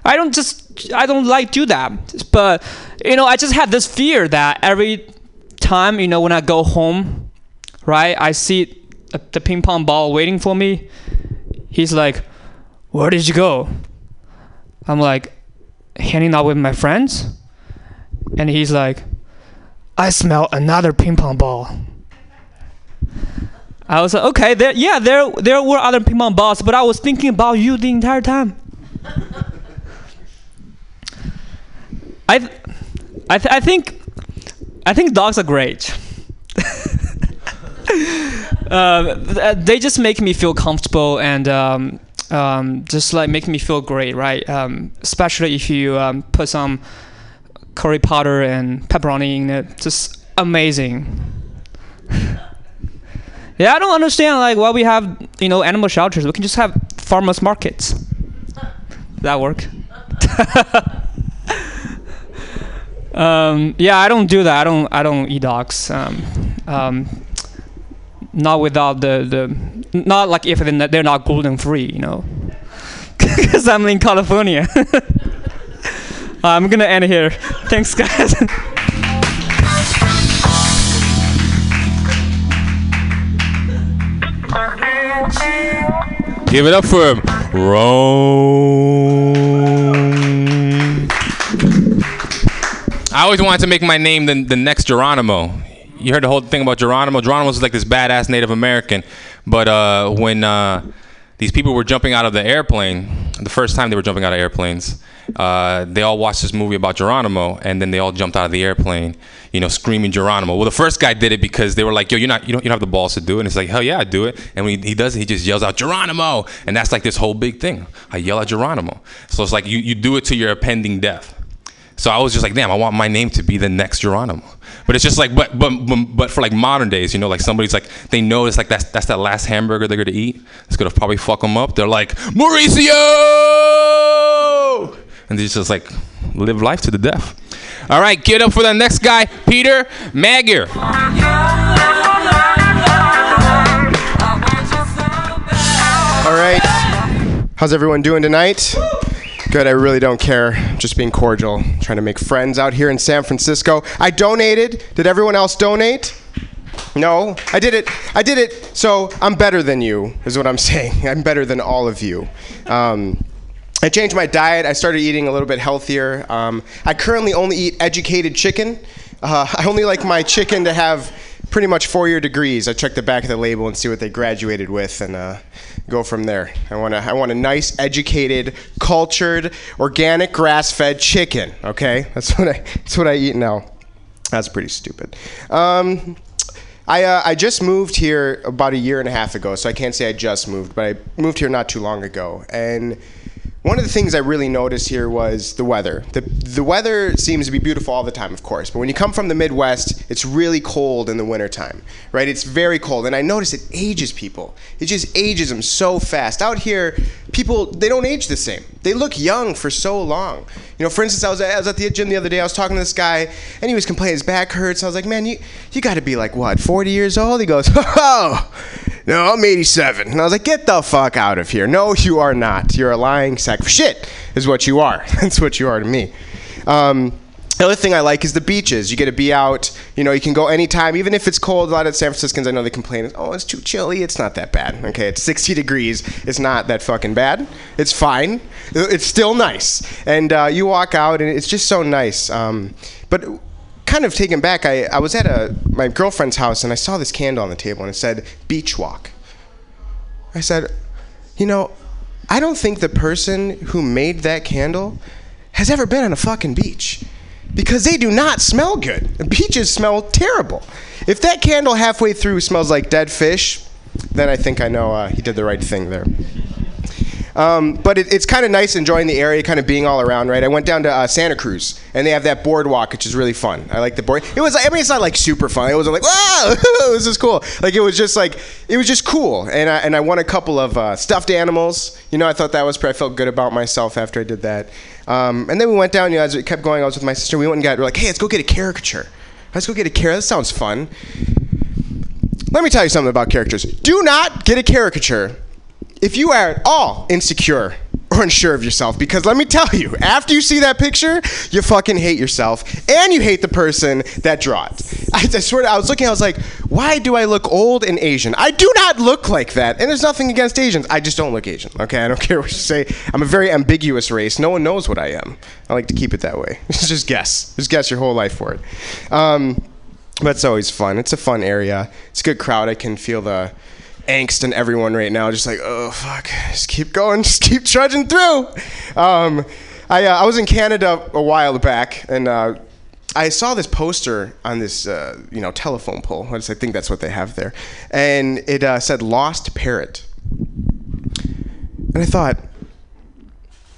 I don't just I don't like do that. But you know, I just had this fear that every time, you know, when I go home, right, I see the ping pong ball waiting for me. He's like, "Where did you go?" I'm like, hanging out with my friends. And he's like, "I smell another ping pong ball." I was like, "Okay, there yeah, there there were other ping pong balls, but I was thinking about you the entire time." I, th- I, th- I think, I think dogs are great. uh, they just make me feel comfortable, and um, um, just like make me feel great, right? Um, especially if you um, put some curry powder and pepperoni in it, just amazing. yeah, I don't understand like why we have you know animal shelters. We can just have farmers markets. That work? um, yeah, I don't do that. I don't. I don't eat dogs. Not without the the. Not like if they're not, they're not gluten free, you know. Because I'm in California. I'm gonna end here. Thanks, guys. Give it up for him. Rome. I always wanted to make my name the, the next Geronimo. You heard the whole thing about Geronimo. Geronimo was like this badass Native American. But uh, when uh, these people were jumping out of the airplane, the first time they were jumping out of airplanes, uh, they all watched this movie about Geronimo, and then they all jumped out of the airplane, you know, screaming Geronimo. Well, the first guy did it because they were like, "Yo, you're not, you don't, you don't have the balls to do it." And it's like, "Hell yeah, I do it." And when he, he does it, he just yells out Geronimo, and that's like this whole big thing. I yell at Geronimo. So it's like you, you do it to your impending death. So I was just like, damn, I want my name to be the next Geronimo. But it's just like, but but but, for like modern days, you know, like somebody's like, they know it's like that's that's that last hamburger they're gonna eat. It's gonna probably fuck them up. They're like, Mauricio, and they just like live life to the death. All right, get up for the next guy, Peter Magyar. All right. How's everyone doing tonight? Good. I really don't care. Just being cordial. Trying to make friends out here in San Francisco. I donated. Did everyone else donate? No, I did it. I did it. So I'm better than you, is what I'm saying. I'm better than all of you. Um, I changed my diet. I started eating a little bit healthier. Um, I currently only eat educated chicken. Uh, I only like my chicken to have pretty much four-year degrees. I check the back of the label and see what they graduated with, and uh, go from there. I want a, I want a nice, educated, cultured, organic, grass-fed chicken. Okay, that's what I that's what I eat now. That's pretty stupid. Um, I, uh, I just moved here about a year and a half ago, so I can't say I just moved, but I moved here not too long ago. And one of the things I really noticed here was the weather. The, the weather seems to be beautiful all the time, of course, but when you come from the Midwest, it's really cold in the wintertime, right? It's very cold, and I notice it ages people. It just ages them so fast. Out here, people, they don't age the same. They look young for so long. You know, for instance, I was, I was at the gym the other day, I was talking to this guy, and he was complaining his back hurts. I was like, man, you, you gotta be like, what, 40 years old? He goes, oh, no, I'm 87. And I was like, get the fuck out of here. No, you are not. You're a lying sack of shit, is what you are. That's what you are to me. Um, the other thing I like is the beaches. You get to be out. You know, you can go anytime, even if it's cold. A lot of San Franciscans, I know they complain, oh, it's too chilly. It's not that bad. Okay, it's 60 degrees. It's not that fucking bad. It's fine. It's still nice. And uh, you walk out, and it's just so nice. Um, but kind of taken back, I, I was at a my girlfriend's house, and I saw this candle on the table, and it said beach walk. I said, you know, I don't think the person who made that candle has ever been on a fucking beach because they do not smell good. Beaches smell terrible. If that candle halfway through smells like dead fish, then I think I know uh, he did the right thing there. Um, but it, it's kind of nice enjoying the area, kind of being all around, right? I went down to uh, Santa Cruz, and they have that boardwalk, which is really fun. I like the board. It was, I mean, it's not like super fun. It wasn't like, wow, this is cool. Like it was just like, it was just cool. And I, and I won a couple of uh, stuffed animals. You know, I thought that was, I felt good about myself after I did that. Um, and then we went down. You know, as it kept going, I was with my sister. We went and got. We're like, hey, let's go get a caricature. Let's go get a caricature. That sounds fun. Let me tell you something about caricatures. Do not get a caricature if you are at all insecure or unsure of yourself, because let me tell you, after you see that picture, you fucking hate yourself and you hate the person that drew it. I, I swear, I was looking, I was like, why do I look old and Asian? I do not look like that, and there's nothing against Asians. I just don't look Asian. Okay, I don't care what you say. I'm a very ambiguous race. No one knows what I am. I like to keep it that way. just guess. Just guess your whole life for it. Um, but it's always fun. It's a fun area. It's a good crowd. I can feel the angst in everyone right now. Just like, oh fuck, just keep going, just keep trudging through. Um, I uh, I was in Canada a while back, and uh, I saw this poster on this uh, you know telephone pole. I just I think that's what they have there, and it uh, said "Lost Parrot." And I thought,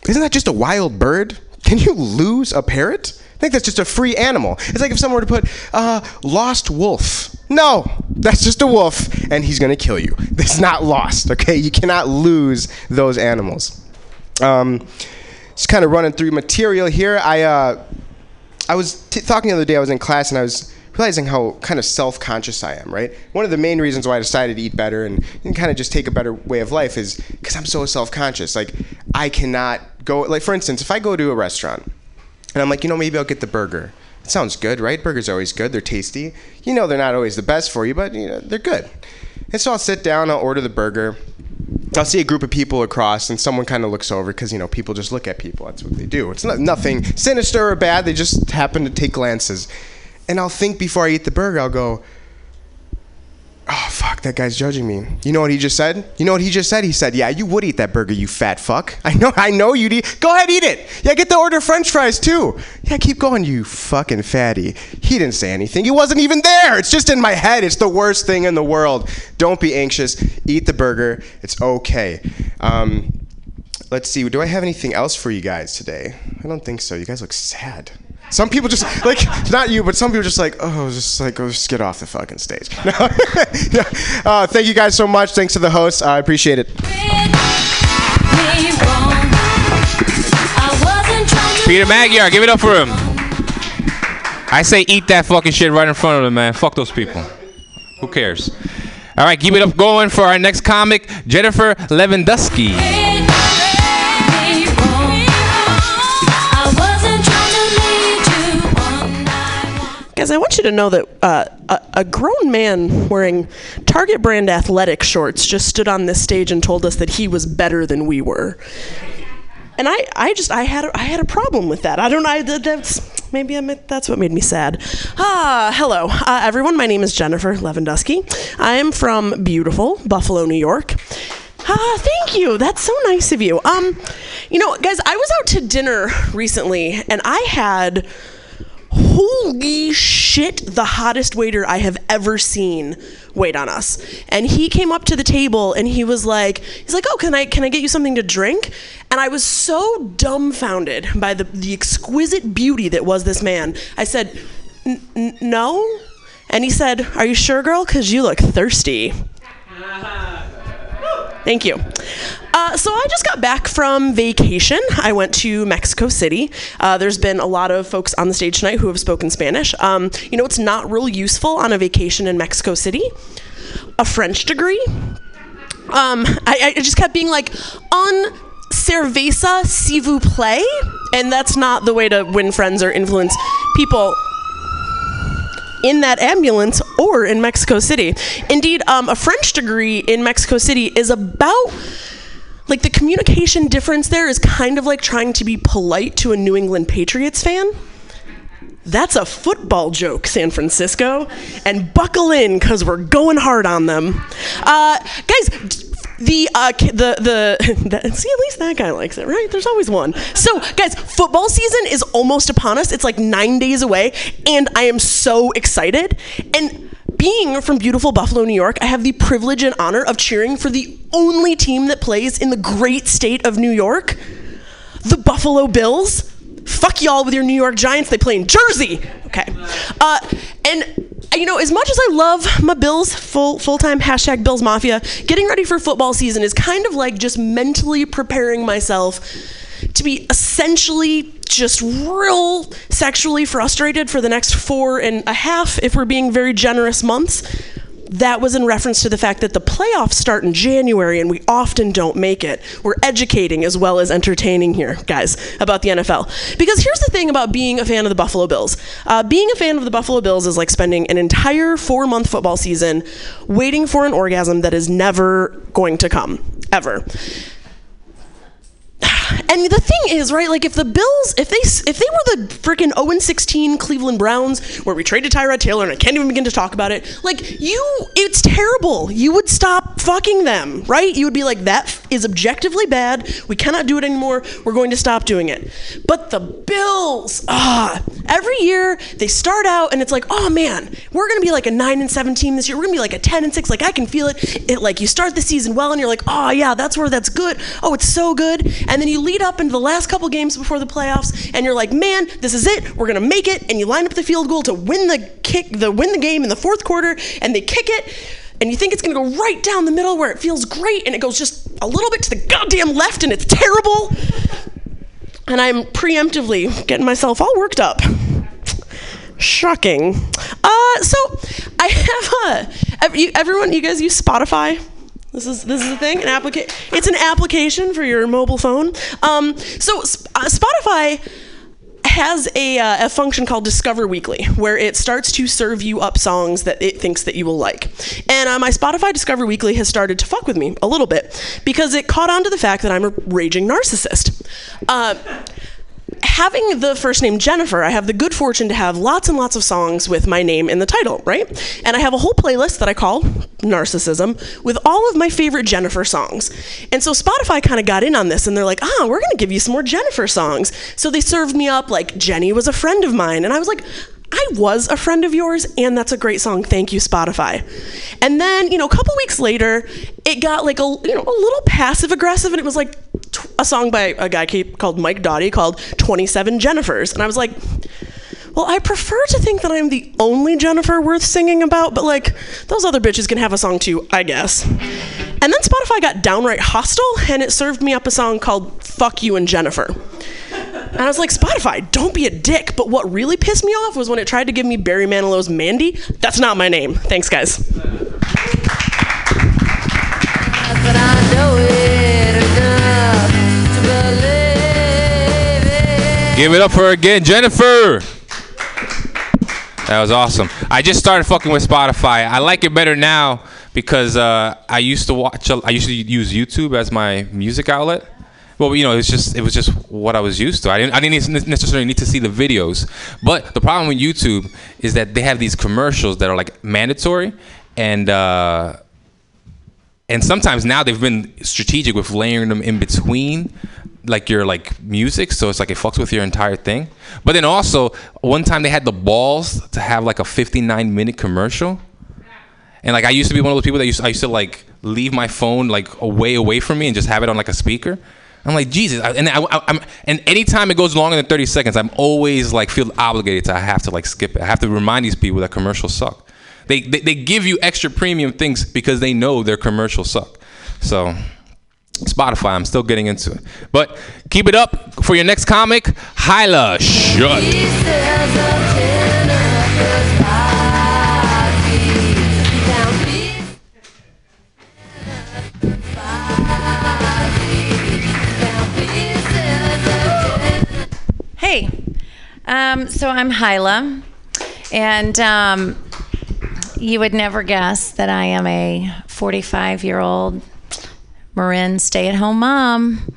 isn't that just a wild bird? Can you lose a parrot? I think that's just a free animal. It's like if someone were to put uh, lost wolf. No, that's just a wolf, and he's gonna kill you. It's not lost, okay? You cannot lose those animals. Um, just kind of running through material here. I uh, I was t- talking the other day. I was in class, and I was realizing how kind of self-conscious I am. Right. One of the main reasons why I decided to eat better and, and kind of just take a better way of life is because I'm so self-conscious. Like I cannot go. Like for instance, if I go to a restaurant and I'm like, you know, maybe I'll get the burger. It sounds good, right? Burgers are always good. They're tasty. You know, they're not always the best for you, but you know, they're good. And so I'll sit down. I'll order the burger. I'll see a group of people across, and someone kind of looks over because you know people just look at people. That's what they do. It's not, nothing sinister or bad. They just happen to take glances. And I'll think before I eat the burger. I'll go, "Oh fuck, that guy's judging me." You know what he just said? You know what he just said? He said, "Yeah, you would eat that burger, you fat fuck." I know, I know you'd eat. Go ahead, eat it. Yeah, get the order French fries too. Yeah, keep going, you fucking fatty. He didn't say anything. He wasn't even there. It's just in my head. It's the worst thing in the world. Don't be anxious. Eat the burger. It's okay. Um, let's see. Do I have anything else for you guys today? I don't think so. You guys look sad. Some people just like not you, but some people just like oh, just like go just get off the fucking stage. No. uh, thank you guys so much. Thanks to the hosts. I appreciate it. Peter Magyar, give it up for him. I say eat that fucking shit right in front of him, man. Fuck those people. Who cares? All right, keep it up going for our next comic, Jennifer Lewandowski. Guys, I want you to know that uh, a, a grown man wearing Target brand athletic shorts just stood on this stage and told us that he was better than we were. And I, I just, I had, a, I had a problem with that. I don't know. That's maybe I meant, that's what made me sad. Ah, hello, uh, everyone. My name is Jennifer Lewandowski. I am from beautiful Buffalo, New York. Ah, thank you. That's so nice of you. Um, you know, guys, I was out to dinner recently, and I had holy shit, the hottest waiter I have ever seen wait on us. And he came up to the table and he was like, he's like, oh, can I can I get you something to drink? And I was so dumbfounded by the the exquisite beauty that was this man. I said, "N- n- no. And he said, are you sure, girl? Because you look thirsty. Thank you. Uh, so I just got back from vacation. I went to Mexico City. Uh, there's been a lot of folks on the stage tonight who have spoken Spanish. Um, you know, it's not real useful on a vacation in Mexico City. A French degree. Um, I, I just kept being like, on cerveza, s'il vous plaît, and that's not the way to win friends or influence people in that ambulance or in Mexico City. Indeed, um, a French degree in Mexico City is about like the communication difference there is kind of like trying to be polite to a New England Patriots fan. That's a football joke, San Francisco. And buckle in because we're going hard on them. Uh, guys, the uh, the the see at least that guy likes it, right? There's always one. So, guys, football season is almost upon us. It's like nine days away, and I am so excited. And being from beautiful Buffalo, New York, I have the privilege and honor of cheering for the only team that plays in the great state of New York, the Buffalo Bills. Fuck y'all with your New York Giants. They play in Jersey. Okay. Uh, and you know, as much as I love my Bills, full full time hashtag Bills Mafia, getting ready for football season is kind of like just mentally preparing myself to be essentially just real sexually frustrated for the next four and a half, if we're being very generous, months. That was in reference to the fact that the playoffs start in January and we often don't make it. We're educating as well as entertaining here, guys, about the NFL. Because here's the thing about being a fan of the Buffalo Bills uh, being a fan of the Buffalo Bills is like spending an entire four month football season waiting for an orgasm that is never going to come, ever. And the thing is, right? Like if the Bills, if they if they were the freaking 0 16 Cleveland Browns, where we traded Tyrod Taylor, and I can't even begin to talk about it, like you, it's terrible. You would stop fucking them, right? You would be like, that is objectively bad. We cannot do it anymore. We're going to stop doing it. But the Bills, ah, every year they start out and it's like, oh man, we're gonna be like a nine and seven team this year. We're gonna be like a ten and six. Like I can feel it. It like you start the season well and you're like, oh yeah, that's where that's good. Oh, it's so good. And then you lead up into the last couple games before the playoffs and you're like, man, this is it. We're gonna make it. And you line up the field goal to win the kick, the win the game in the fourth quarter, and they kick it. And you think it's gonna go right down the middle where it feels great, and it goes just a little bit to the goddamn left, and it's terrible. And I'm preemptively getting myself all worked up. Shocking. Uh, so I have a everyone. You guys use Spotify. This is this is a thing. An application. It's an application for your mobile phone. Um, so uh, Spotify has a, uh, a function called Discover Weekly, where it starts to serve you up songs that it thinks that you will like. And uh, my Spotify Discover Weekly has started to fuck with me a little bit because it caught on to the fact that I'm a raging narcissist. Uh, having the first name Jennifer, I have the good fortune to have lots and lots of songs with my name in the title, right? And I have a whole playlist that I call Narcissism with all of my favorite Jennifer songs. And so Spotify kind of got in on this and they're like, ah, we're going to give you some more Jennifer songs. So they served me up like Jenny was a friend of mine. And I was like, I was a friend of yours, and that's a great song. Thank you, Spotify. And then, you know, a couple weeks later, it got like a you know a little passive aggressive, and it was like a song by a guy called Mike Doughty called "27 Jennifers," and I was like. Well, I prefer to think that I'm the only Jennifer worth singing about, but like, those other bitches can have a song too, I guess. And then Spotify got downright hostile and it served me up a song called Fuck You and Jennifer. And I was like, Spotify, don't be a dick. But what really pissed me off was when it tried to give me Barry Manilow's Mandy. That's not my name. Thanks, guys. Give it up for her again, Jennifer. That was awesome. I just started fucking with Spotify. I like it better now because uh, I used to watch. I used to use YouTube as my music outlet. Well, you know, it's just it was just what I was used to. I didn't I didn't necessarily need to see the videos. But the problem with YouTube is that they have these commercials that are like mandatory, and uh, and sometimes now they've been strategic with layering them in between like your like music so it's like it fucks with your entire thing. But then also one time they had the balls to have like a 59 minute commercial. And like i used to be one of those people that used i used to like leave my phone like away away from me and just have it on like a speaker. I'm like jesus and I, i'm and anytime it goes longer than 30 seconds i'm always like feel obligated to i have to like skip it. I have to remind these people that commercials suck. They, they, they give you extra premium things because they know their commercials suck. So Spotify, I'm still getting into it. But keep it up for your next comic, Hyla Shut. Hey, um, so I'm Hyla, and um, you would never guess that I am a 45 year old Marin stay at home mom.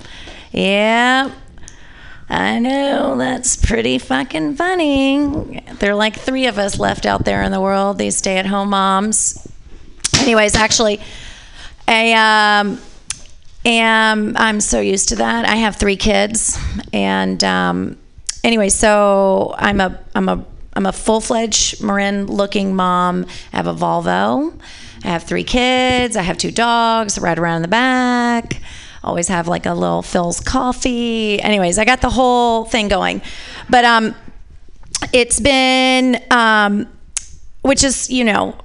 Yep. I know, that's pretty fucking funny. There are like three of us left out there in the world, these stay at home moms. Anyways, actually, I um, am, I'm so used to that. I have three kids. And um, anyway, so I'm a, I'm a, I'm a full-fledged Marin-looking mom. I have a Volvo. I have three kids. I have two dogs. Right around in the back. Always have like a little Philz coffee. Anyways, I got the whole thing going. But um, it's been, um, which is you know,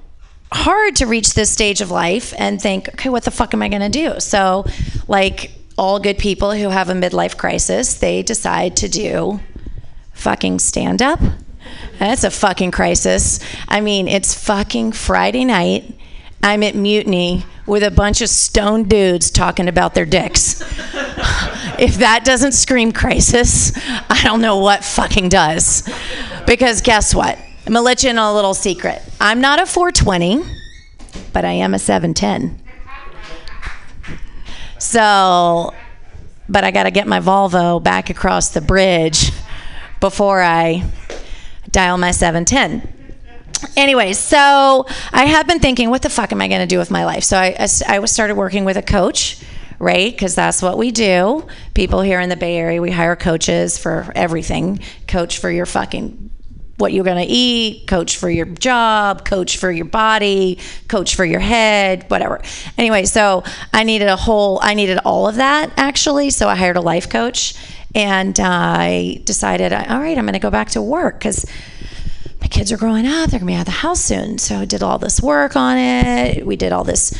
hard to reach this stage of life and think, okay, what the fuck am I gonna do? So, like all good people who have a midlife crisis, they decide to do fucking stand up. That's a fucking crisis. I mean, it's fucking Friday night. I'm at Mutiny with a bunch of stone dudes talking about their dicks. if that doesn't scream crisis, I don't know what fucking does. Because guess what? I'm gonna let you in a little secret. I'm not a 420, but I am a 710. So but I got to get my Volvo back across the bridge before I dial my 710. Anyway, so I have been thinking, what the fuck am I going to do with my life? So I, I started working with a coach, right? Because that's what we do. People here in the Bay Area, we hire coaches for everything. Coach for your fucking what you're going to eat, coach for your job, coach for your body, coach for your head, whatever. Anyway, so I needed a whole, I needed all of that actually. So I hired a life coach and I decided, all right, I'm going to go back to work because kids are growing up. They're to be out of the house soon. So I did all this work on it. We did all this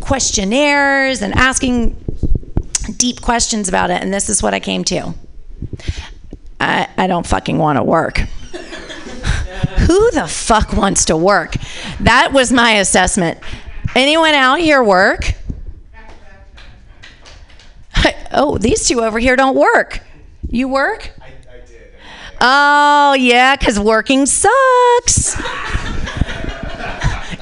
questionnaires and asking deep questions about it. And this is what I came to. I, I don't fucking want to work. Who the fuck wants to work? That was my assessment. Anyone out here work? Oh, these two over here don't work. You work? Oh, yeah, because working sucks.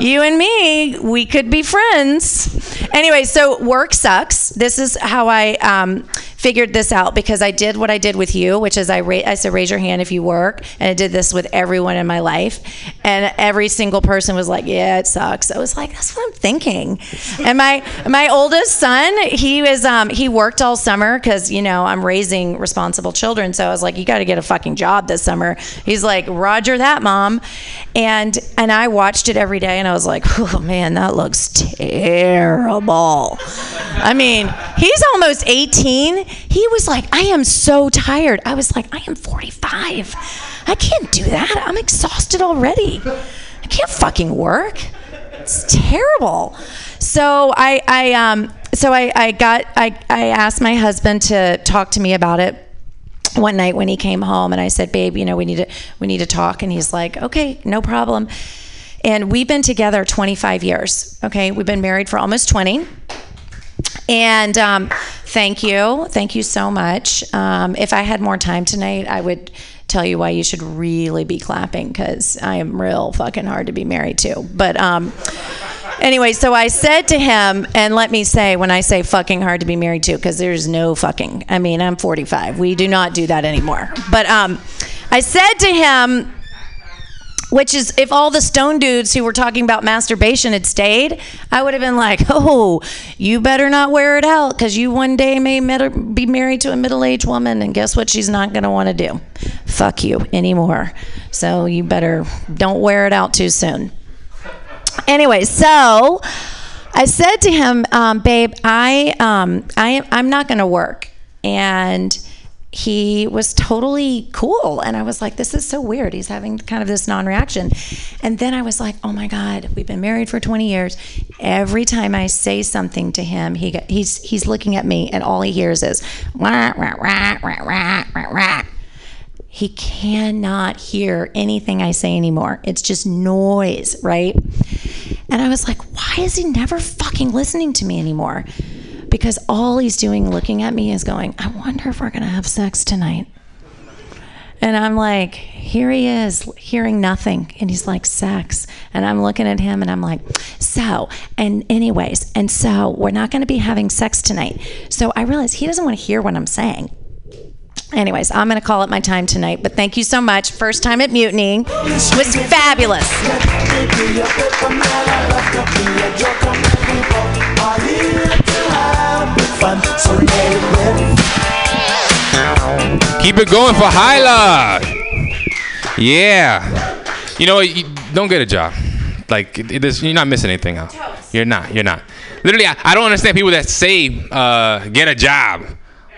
you and me, we could be friends. Anyway, so work sucks. This is how I um, figured this out because I did what I did with you, which is I, ra- I said, raise your hand if you work. And I did this with everyone in my life. And every single person was like, yeah, it sucks. I was like, that's what I'm thinking. And my, my oldest son, he was, um, he worked all summer because, you know, I'm raising responsible children. So I was like, you got to get a fucking job this summer. He's like, Roger that, mom. And, and I watched it every day and I was like, oh man, that looks terrible. I mean, he's almost 18. He was like, I am so tired. I was like, I am 45. I can't do that. I'm exhausted already. I can't fucking work. It's terrible. So I, I, um, so I, I got, I, I asked my husband to talk to me about it one night when he came home and I said, "Babe, you know, we need to we need to talk." And he's like, "Okay, no problem." And we've been together 25 years. Okay, we've been married for almost 20. And um, thank you, thank you so much. Um, if I had more time tonight, I would tell you why you should really be clapping because I am real fucking hard to be married to. But um, anyway, so I said to him, and let me say, when I say fucking hard to be married to, because there's no fucking. I mean, I'm 45. We do not do that anymore. But um, I said to him, which is if all the stone dudes who were talking about masturbation had stayed, I would have been like, "Oh, you better not wear it out because you one day may be married to a middle-aged woman, and guess what? She's not going to want to do, fuck you anymore. So you better don't wear it out too soon." Anyway, so I said to him, um, "Babe, I um, I I'm not going to work," and he was totally cool. And i was like this is so weird. He's having kind of this non-reaction. And then i was like oh my god we've been married for 20 years. Every time i say something to him he he's he's looking at me and all he hears is wah, wah, wah, wah, wah, wah, wah. he cannot hear anything i say anymore. It's just noise right? And i was like why is he never fucking listening to me anymore because all he's doing looking at me is going, I wonder if we're going to have sex tonight. And I'm like, here he is, hearing nothing. And he's like, sex. And I'm looking at him and I'm like, so, and anyways, and so we're not going to be having sex tonight. So I realize he doesn't want to hear what I'm saying. Anyways, I'm going to call it my time tonight. But thank you so much. First time at Mutiny was fabulous. Keep it going for Hyla. Yeah. You know don't get a job. Like it, it you're not missing anything out. You're not. You're not. Literally, I, I don't understand people that say uh, get a job.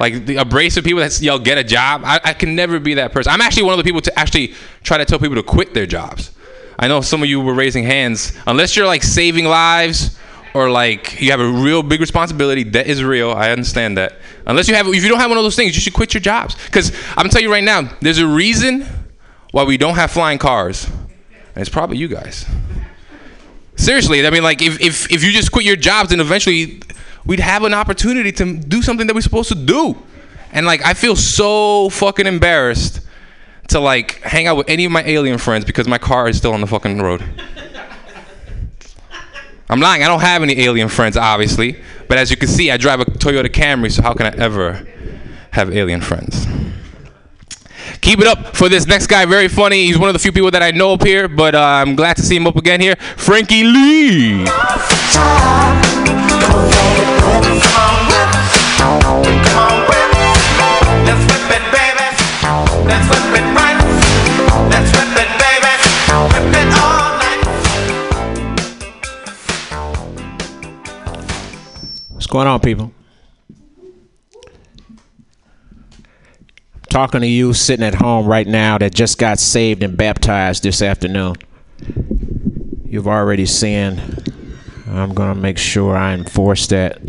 Like the abrasive people that yell get a job. I, I can never be that person. I'm actually one of the people to actually try to tell people to quit their jobs. I know some of you were raising hands. Unless you're like saving lives or like you have a real big responsibility, that is real. I understand that. Unless you have, if you don't have one of those things, you should quit your jobs. Because I'm gonna tell you right now, there's a reason why we don't have flying cars, and it's probably you guys. Seriously, I mean, like if if if you just quit your jobs, then eventually we'd have an opportunity to do something that we're supposed to do. And like I feel so fucking embarrassed to like hang out with any of my alien friends because my car is still on the fucking road. I'm lying. I don't have any alien friends, obviously. But as you can see, I drive a Toyota Camry, so how can I ever have alien friends. Keep it up for this next guy. Very funny. He's one of the few people that I know up here, but uh, I'm glad to see him up again here. Frankie Lee. What's going on, people? Talking to you sitting at home right now that just got saved and baptized this afternoon. You've already sinned. I'm going to make sure I enforce that.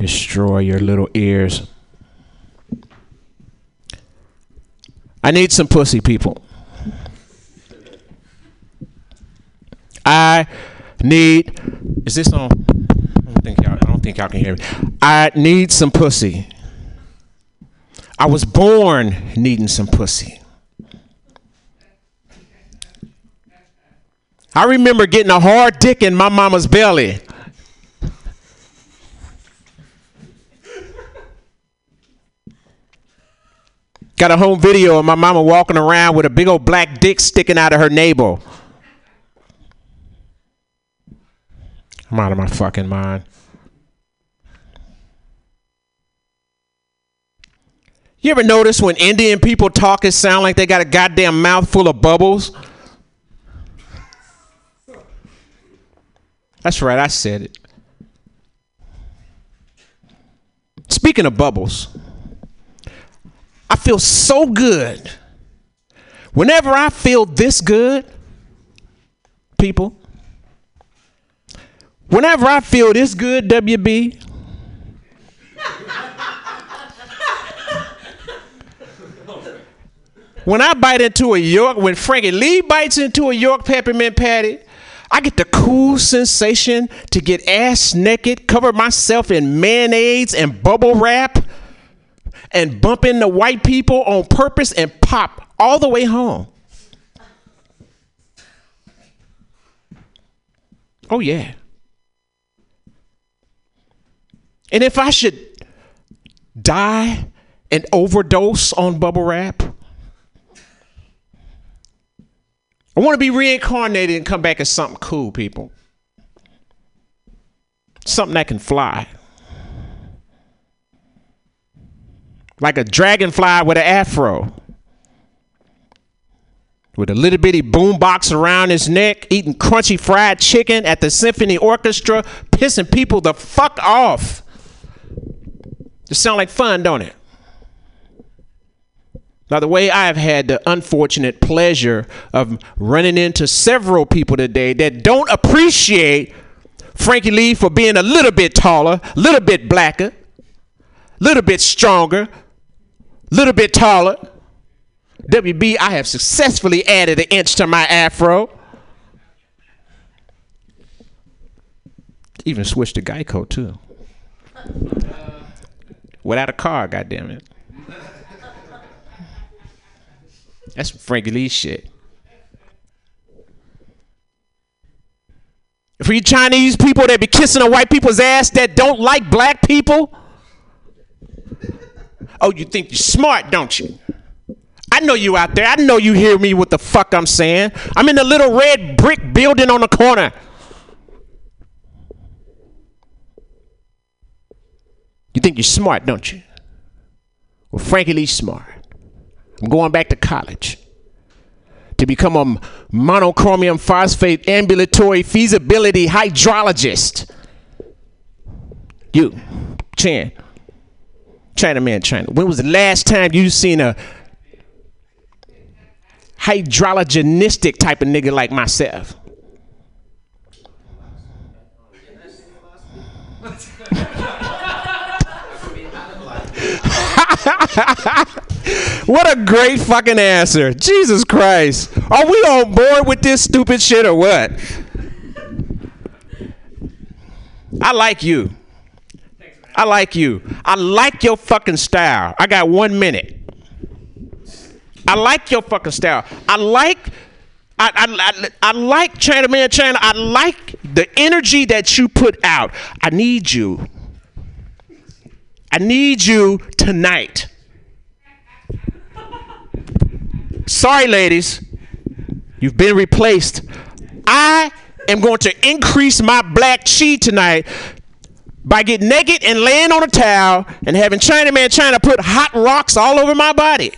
Destroy your little ears. I need some pussy, people. I need. Is this on? Think y'all can hear me. I need some pussy. I was born needing some pussy. I remember getting a hard dick in my mama's belly. Got a home video of my mama walking around with a big old black dick sticking out of her navel. I'm out of my fucking mind. You ever notice when Indian people talk, it sound like they got a goddamn mouth full of bubbles? That's right, I said it. Speaking of bubbles, I feel so good. Whenever I feel this good, people, whenever I feel this good, WB, when I bite into a York, when Frankie Lee bites into a York peppermint patty, I get the cool sensation to get ass naked, cover myself in mayonnaise and bubble wrap, and bump into white people on purpose and pop all the way home. Oh, yeah. And if I should die and overdose on bubble wrap, I want to be reincarnated and come back as something cool, people. Something that can fly. Like a dragonfly with an afro. With a little bitty boombox around his neck, eating crunchy fried chicken at the symphony orchestra, pissing people the fuck off. Just sound like fun, don't it? Now, the way I have had the unfortunate pleasure of running into several people today that don't appreciate Frankie Lee for being a little bit taller, a little bit blacker, a little bit stronger, a little bit taller. WB, I have successfully added an inch to my afro. Even switched to Geico, too. Without a car, goddammit. That's Frankie Lee shit. For you Chinese people that be kissing a white people's ass that don't like black people. Oh, you think you're smart, don't you? I know you out there. I know you hear me what the fuck I'm saying. I'm in the little red brick building on the corner. You think you're smart, don't you? Well, Frankie Lee's smart. I'm going back to college to become a monochromium phosphate ambulatory feasibility hydrologist. You, Chan, China man, China. When was the last time you seen a hydrologenistic type of nigga like myself? what a great fucking answer. Jesus Christ. Are we on board with this stupid shit or what? I like you. I like you. I like your fucking style. I got one minute. I like your fucking style. I like I, I, I, I like China Man China. I like the energy that you put out. I need you I need you tonight. Sorry, ladies. You've been replaced. I am going to increase my black chi tonight by getting naked and laying on a towel and having Chinaman to put hot rocks all over my body.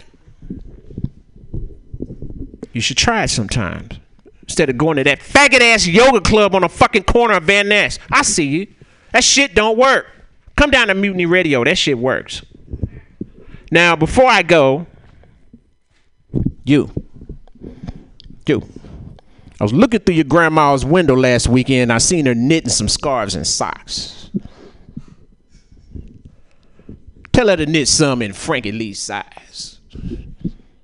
You should try it sometimes. Instead of going to that faggot ass yoga club on the fucking corner of Van Ness. I see you. That shit don't work. Come down to Mutiny Radio. That shit works. Now, before I go, you. You. I was looking through your grandma's window last weekend. I seen her knitting some scarves and socks. Tell her to knit some in Frankie Lee's size.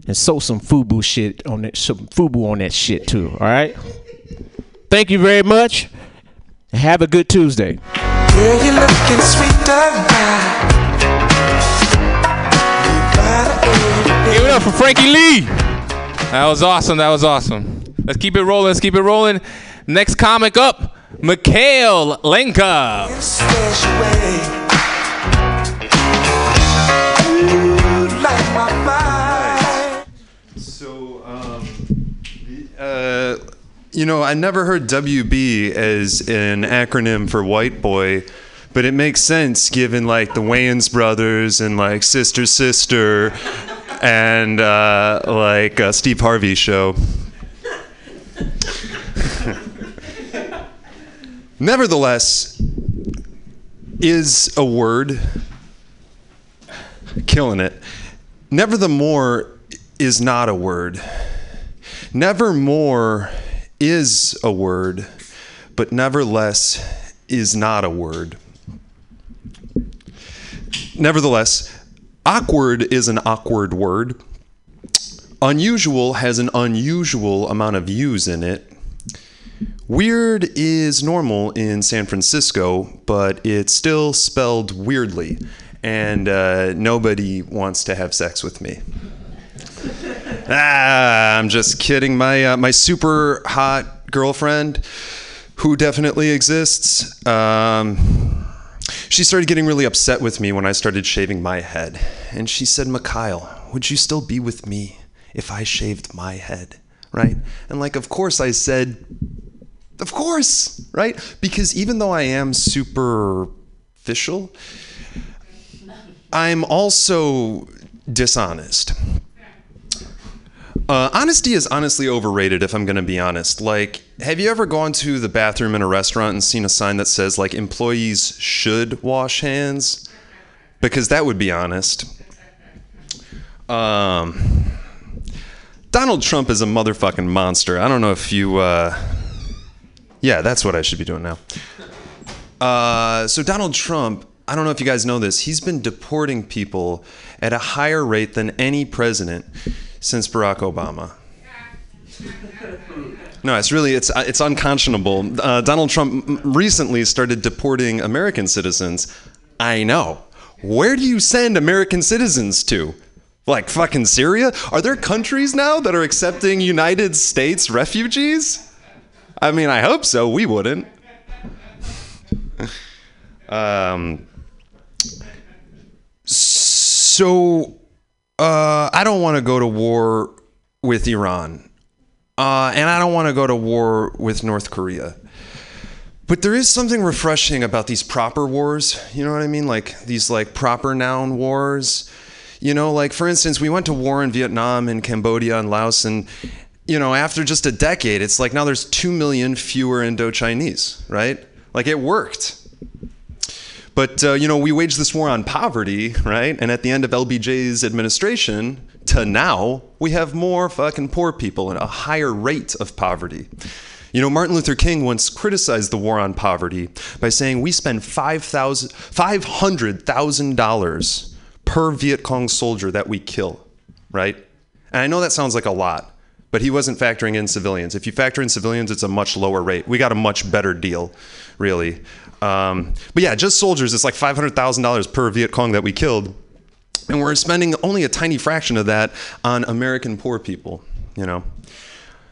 And sew some FUBU shit on that some FUBU on that shit too, alright? Thank you very much. Have a good Tuesday. Girl, up for Frankie Lee. That was awesome. That was awesome. Let's keep it rolling. Let's keep it rolling. Next comic up, Mikhail Lenka. So, um, uh, you know, I never heard WB as an acronym for white boy, but it makes sense given like the Wayans brothers and like Sister Sister and uh, like uh, Steve Harvey show. Nevertheless, is a word killing it. Nevermore is not a word. Nevermore is a word, but nevertheless is not a word. Nevertheless, awkward is an awkward word. Unusual has an unusual amount of U's in it. Weird is normal in San Francisco, but it's still spelled weirdly, and uh, nobody wants to have sex with me. ah, I'm just kidding. My uh, my super hot girlfriend, who definitely exists. Um, she started getting really upset with me when I started shaving my head, and she said, "Mikhail, would you still be with me if I shaved my head?" Right? And like, of course, I said, "Of course!" Right? Because even though I am superficial, I'm also dishonest. Uh, honesty is honestly overrated, if I'm going to be honest. Like, have you ever gone to the bathroom in a restaurant and seen a sign that says, like, employees should wash hands? Because that would be honest. Um, Donald Trump is a motherfucking monster. I don't know if you. Uh, yeah, that's what I should be doing now. Uh, so, Donald Trump, I don't know if you guys know this, he's been deporting people at a higher rate than any president since Barack Obama. No, it's really it's it's unconscionable. Uh, Donald Trump recently started deporting American citizens. I know. Where do you send American citizens to? Like fucking Syria? Are there countries now that are accepting United States refugees? I mean, I hope so. We wouldn't. um. So, uh, I don't want to go to war with Iran. Uh, and I don't want to go to war with North Korea. But there is something refreshing about these proper wars. You know what I mean? Like these like proper noun wars. You know, like for instance, we went to war in Vietnam and Cambodia and Laos and you know, after just a decade, it's like now there's 2 million fewer Indo-Chinese, right? Like it worked. But uh, you know, we waged this war on poverty, right? And at the end of LBJ's administration to now, we have more fucking poor people and a higher rate of poverty. You know, Martin Luther King once criticized the war on poverty by saying we spend $500,000 $500,000 per Viet Cong soldier that we kill, right? And I know that sounds like a lot, but he wasn't factoring in civilians. If you factor in civilians, it's a much lower rate. We got a much better deal, really. Um, but yeah, just soldiers, it's like $500,000 per Viet Cong that we killed. And we're spending only a tiny fraction of that on American poor people, you know.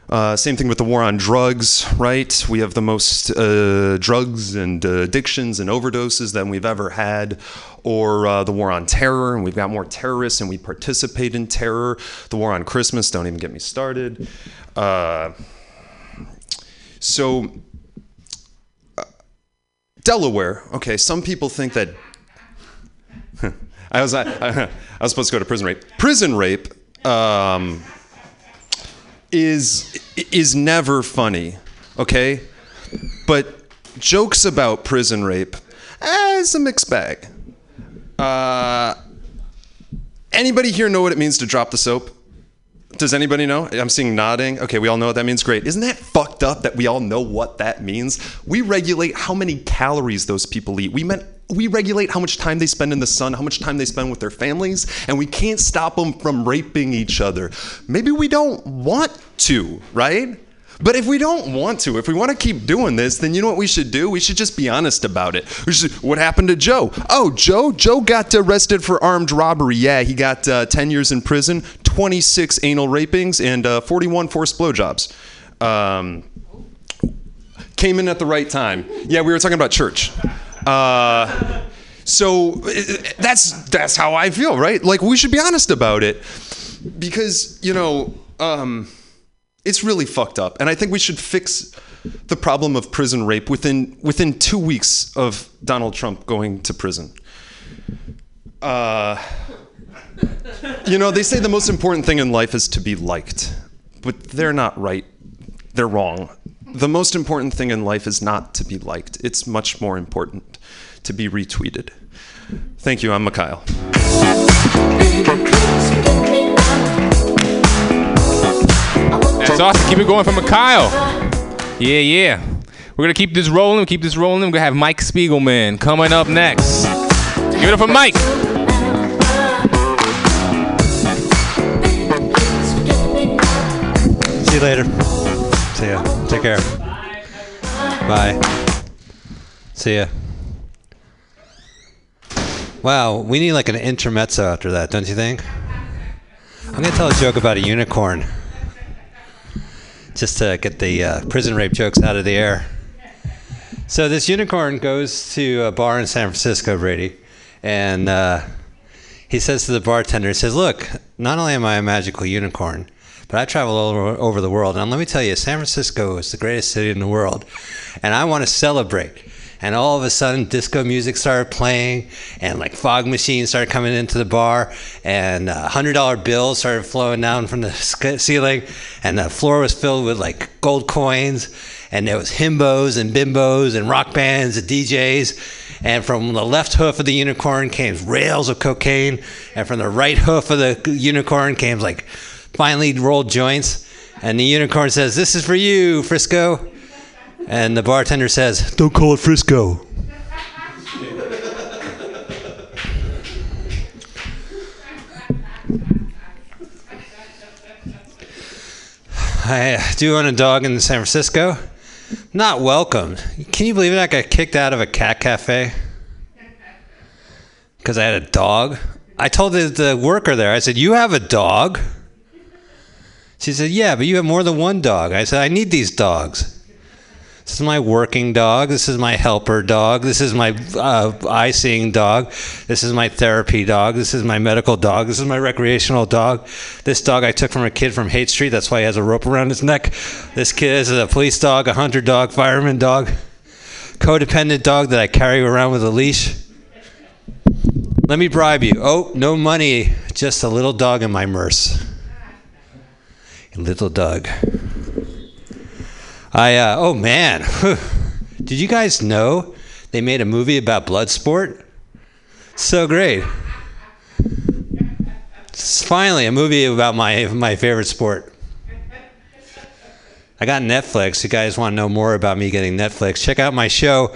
Uh, same thing with the war on drugs, right? We have the most uh, drugs and uh, addictions and overdoses than we've ever had. Or uh, the war on terror, and we've got more terrorists and we participate in terror. The war on Christmas, don't even get me started. Uh, so, Delaware, okay, some people think that. I was, I, I was supposed to go to prison rape. Prison rape. Um, is is never funny, okay? But jokes about prison rape, eh, it's a mixed bag. Uh, anybody here know what it means to drop the soap? Does anybody know? I'm seeing nodding. Okay, we all know what that means. Great. Isn't that fucked up that we all know what that means? We regulate how many calories those people eat. We meant we regulate how much time they spend in the sun, how much time they spend with their families, and we can't stop them from raping each other. Maybe we don't want to, right? But if we don't want to, if we want to keep doing this, then you know what we should do? We should just be honest about it. Should, what happened to Joe? Oh, Joe, Joe got arrested for armed robbery. Yeah, he got uh, 10 years in prison, 26 anal rapings, and uh, 41 forced blowjobs. Um, came in at the right time. Yeah, we were talking about church. Uh, so that's that's how I feel, right? Like we should be honest about it because you know um, it's really fucked up, and I think we should fix the problem of prison rape within within two weeks of Donald Trump going to prison. Uh, you know, they say the most important thing in life is to be liked, but they're not right. They're wrong. The most important thing in life is not to be liked. It's much more important to be retweeted. Thank you. I'm Mikhail. That's awesome. Keep it going for Mikhail. Yeah, yeah. We're gonna keep this rolling. Keep this rolling. We're gonna have Mike Spiegelman coming up next. Give it up for Mike. See you later. See ya. Take care. Bye. See ya. Wow, we need like an intermezzo after that, don't you think? I'm gonna tell a joke about a unicorn, just to get the uh, prison rape jokes out of the air. So this unicorn goes to a bar in San Francisco, Brady, and uh, he says to the bartender, he says, "Look, not only am I a magical unicorn, but I travel all over, the world, and let me tell you, San Francisco is the greatest city in the world, and I want to celebrate." And all of a sudden, disco music started playing, and like fog machines started coming into the bar, and uh, hundred dollar bills started flowing down from the ceiling, and the floor was filled with like gold coins, and there was himbos and bimbos and rock bands and DJs, and from the left hoof of the unicorn came rails of cocaine, and from the right hoof of the unicorn came like finely rolled joints, and the unicorn says, "This is for you, Frisco." And the bartender says, Don't call it Frisco. I do own a dog in San Francisco. Not welcome. Can you believe it? I got kicked out of a cat cafe because I had a dog. I told the, the worker there, I said, You have a dog? She said, Yeah, but you have more than one dog. I said, I need these dogs. This is my working dog. This is my helper dog. This is my uh, eye seeing dog. This is my therapy dog. This is my medical dog. This is my recreational dog. This dog I took from a kid from Haight Street. That's why he has a rope around his neck. This kid is a police dog, a hunter dog, fireman dog, codependent dog that I carry around with a leash. Let me bribe you. Oh, no money, just a little dog in my merce. Little Doug. I uh, oh man, did you guys know they made a movie about blood sport? So great. It's finally a movie about my my favorite sport. I got Netflix. You guys want to know more about me getting Netflix? Check out my show,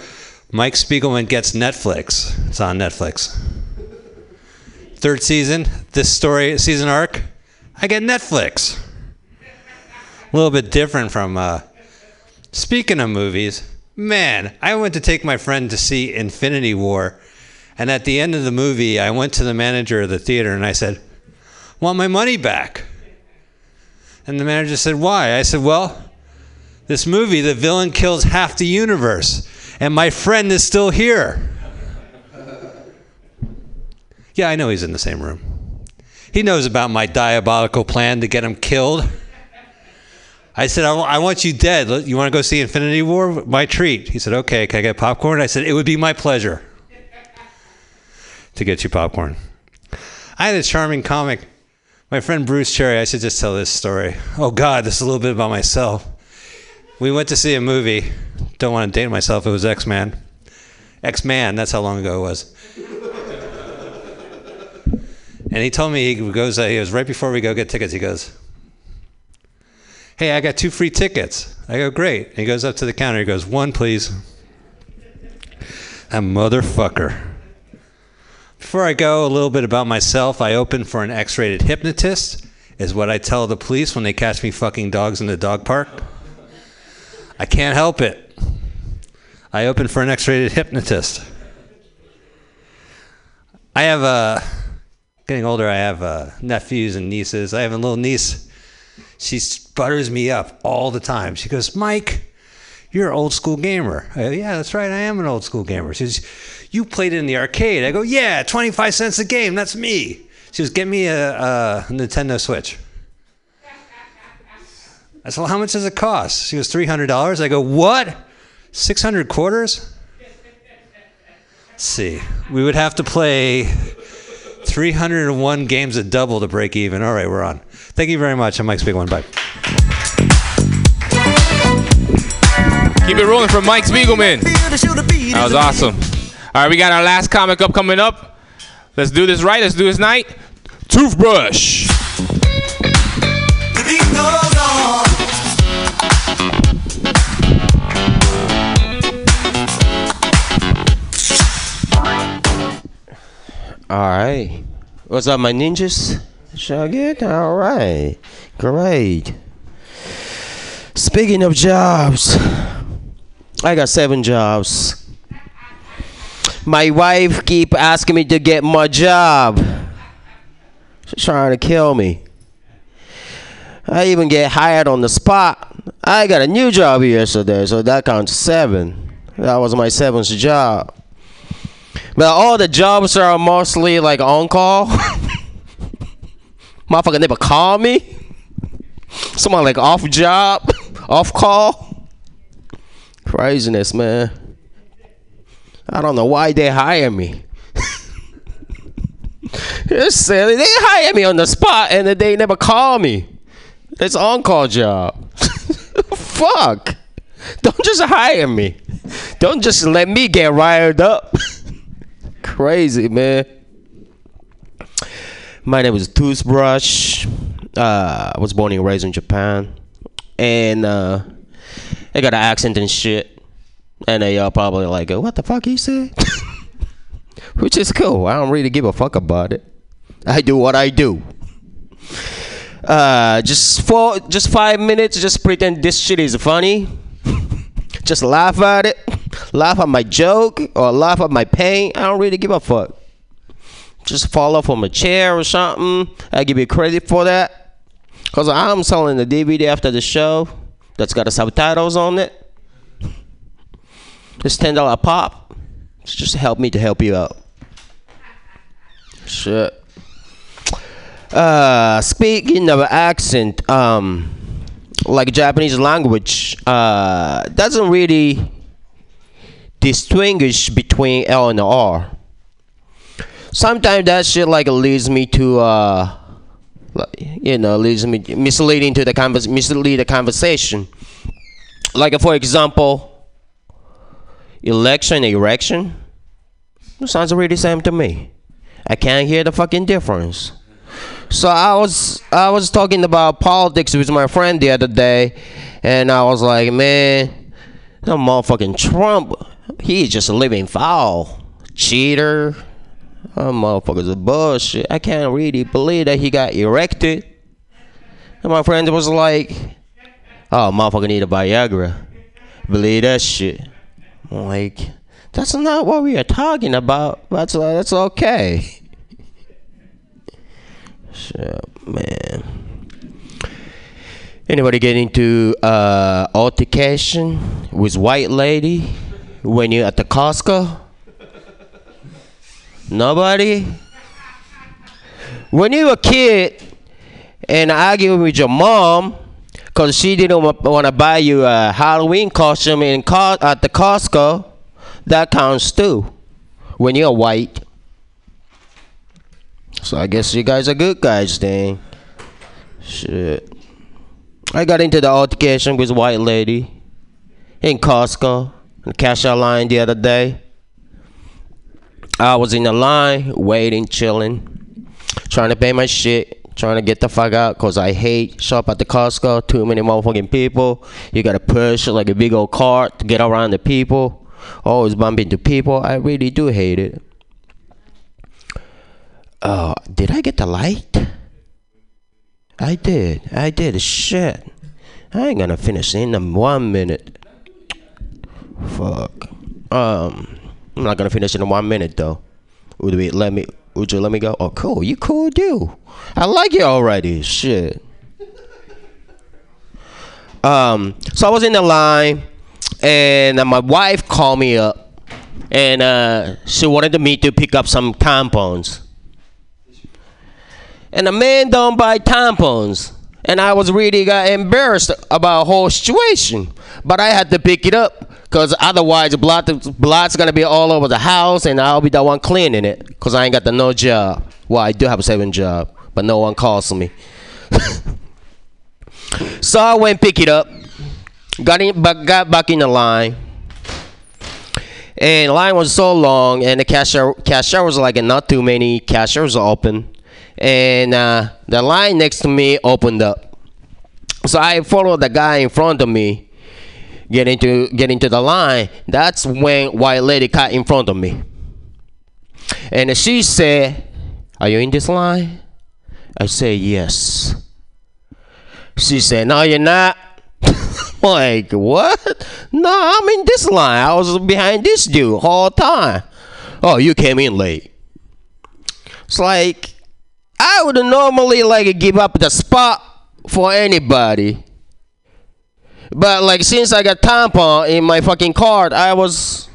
Mike Spiegelman Gets Netflix. It's on Netflix. Third season, this story season arc, I get Netflix. A little bit different from uh, Speaking of movies, man, I went to take my friend to see Infinity War, and at the end of the movie, I went to the manager of the theater and I said, "Want my money back?" And the manager said, Why? I said, Well, this movie, the villain kills half the universe, and my friend is still here. Yeah, I know he's in the same room. He knows about my diabolical plan to get him killed. I said, I, want you dead. You want to go see Infinity War? My treat. He said, Okay, can I get popcorn? I said, It would be my pleasure to get you popcorn. I had a charming comic. My friend Bruce Cherry, I should just tell this story. Oh, God, this is a little bit about myself. We went to see a movie. Don't want to date myself. It was X Man. X Man, that's how long ago it was. And he told me he goes. Uh, he goes right before we go get tickets. He goes, "Hey, I got two free tickets." I go, "Great." And he goes up to the counter. He goes, "One, please." That motherfucker. Before I go, a little bit about myself. I open for an X-rated hypnotist. Is what I tell the police when they catch me fucking dogs in the dog park. I can't help it. I open for an X-rated hypnotist. I have a getting older. I have uh, nephews and nieces. I have a little niece. She butters me up all the time. She goes, "Mike, you're an old school gamer." I go, "Yeah, that's right. I am an old school gamer." She says, "You played in the arcade." I go, "Yeah, 25 cents a game. That's me." She goes, "Get me a, a Nintendo Switch." I said, "Well, how much does it cost?" She goes, $300. I go, "What? 600 quarters?" Let's see. We would have to play 301 games at double to break even. All right, we're on. Thank you very much. I'm Mike Big One. Bye. Keep it rolling from Mike Spiegelman. That was awesome. All right, we got our last comic up coming up. Let's do this right. Let's do this night. Toothbrush. All right. What's up, my ninjas? Shall good? All right. Great. Speaking of jobs, I got seven jobs. My wife keep asking me to get more job. She's trying to kill me. I even get hired on the spot. I got a new job yesterday, so that counts seven. That was my seventh job. But all the jobs are mostly like on call. Motherfucker never call me. Someone like off job, off call. Craziness, man. I don't know why they hire me. it's silly. They hire me on the spot and then they never call me. It's on call job. Fuck. Don't just hire me. Don't just let me get riled up. Crazy, man. My name is Toothbrush. Uh, I was born and raised in Japan. And uh, I got an accent and shit. And they all probably like, what the fuck he said? Which is cool. I don't really give a fuck about it. I do what I do. Uh, just for just five minutes, just pretend this shit is funny. just laugh at it, laugh at my joke, or laugh at my pain. I don't really give a fuck. Just fall off from a chair or something. I give you credit for that. Cause I'm selling the DVD after the show that's got the subtitles on it. It's ten dollar pop. It's just help me to help you out. Shit. Uh, speaking of accent, um, like Japanese language, uh, doesn't really distinguish between L and R. Sometimes that shit like leads me to uh, you know, leads me misleading to the convers mislead the conversation. Like for example, election, erection. It sounds really same to me. I can't hear the fucking difference. So I was I was talking about politics with my friend the other day, and I was like, man, that motherfucking Trump, he's just a living foul, cheater. That motherfucker's a bullshit. I can't really believe that he got erected. And my friend was like, oh, motherfucker need a Viagra. Believe that shit. I'm like, that's not what we are talking about. That's that's okay. Shit, man. Anybody get into uh, altercation with white lady when you're at the Costco? Nobody. When you a kid and arguing with your mom because she didn't want to buy you a Halloween costume in Co- at the Costco, that counts too. When you're white. So I guess you guys are good guys then. Shit. I got into the altercation with white lady in Costco, the cashier line the other day. I was in the line, waiting, chilling, trying to pay my shit, trying to get the fuck out, cause I hate shop at the Costco. Too many motherfucking people. You gotta push like a big old cart to get around the people. Always bump into people. I really do hate it. Oh, did I get the light? I did. I did. Shit. I ain't gonna finish in one minute. Fuck. Um, I'm not gonna finish in one minute though. Would we let me? Would you let me go? Oh, cool. You cool dude. I like you already. Shit. Um, so I was in the line, and my wife called me up, and uh, she wanted me to pick up some tampons. And the man don't buy tampons. And I was really got embarrassed about whole situation. But I had to pick it up because otherwise blood, blood's to be all over the house and I'll be the one cleaning it because I ain't got the no job. Well, I do have a seven job, but no one calls me. so I went pick it up, got, in, but got back in the line. And the line was so long, and the cashier cashier was like not too many cashiers open and uh, the line next to me opened up. So I followed the guy in front of me, get into get into the line. That's when white lady cut in front of me, and she said, "Are you in this line?" I said, "Yes." She said, "No, you're not." like what? No, I'm in this line. I was behind this dude all time. Oh, you came in late. It's like I would normally like give up the spot for anybody. But like since I got tampon in my fucking card, I was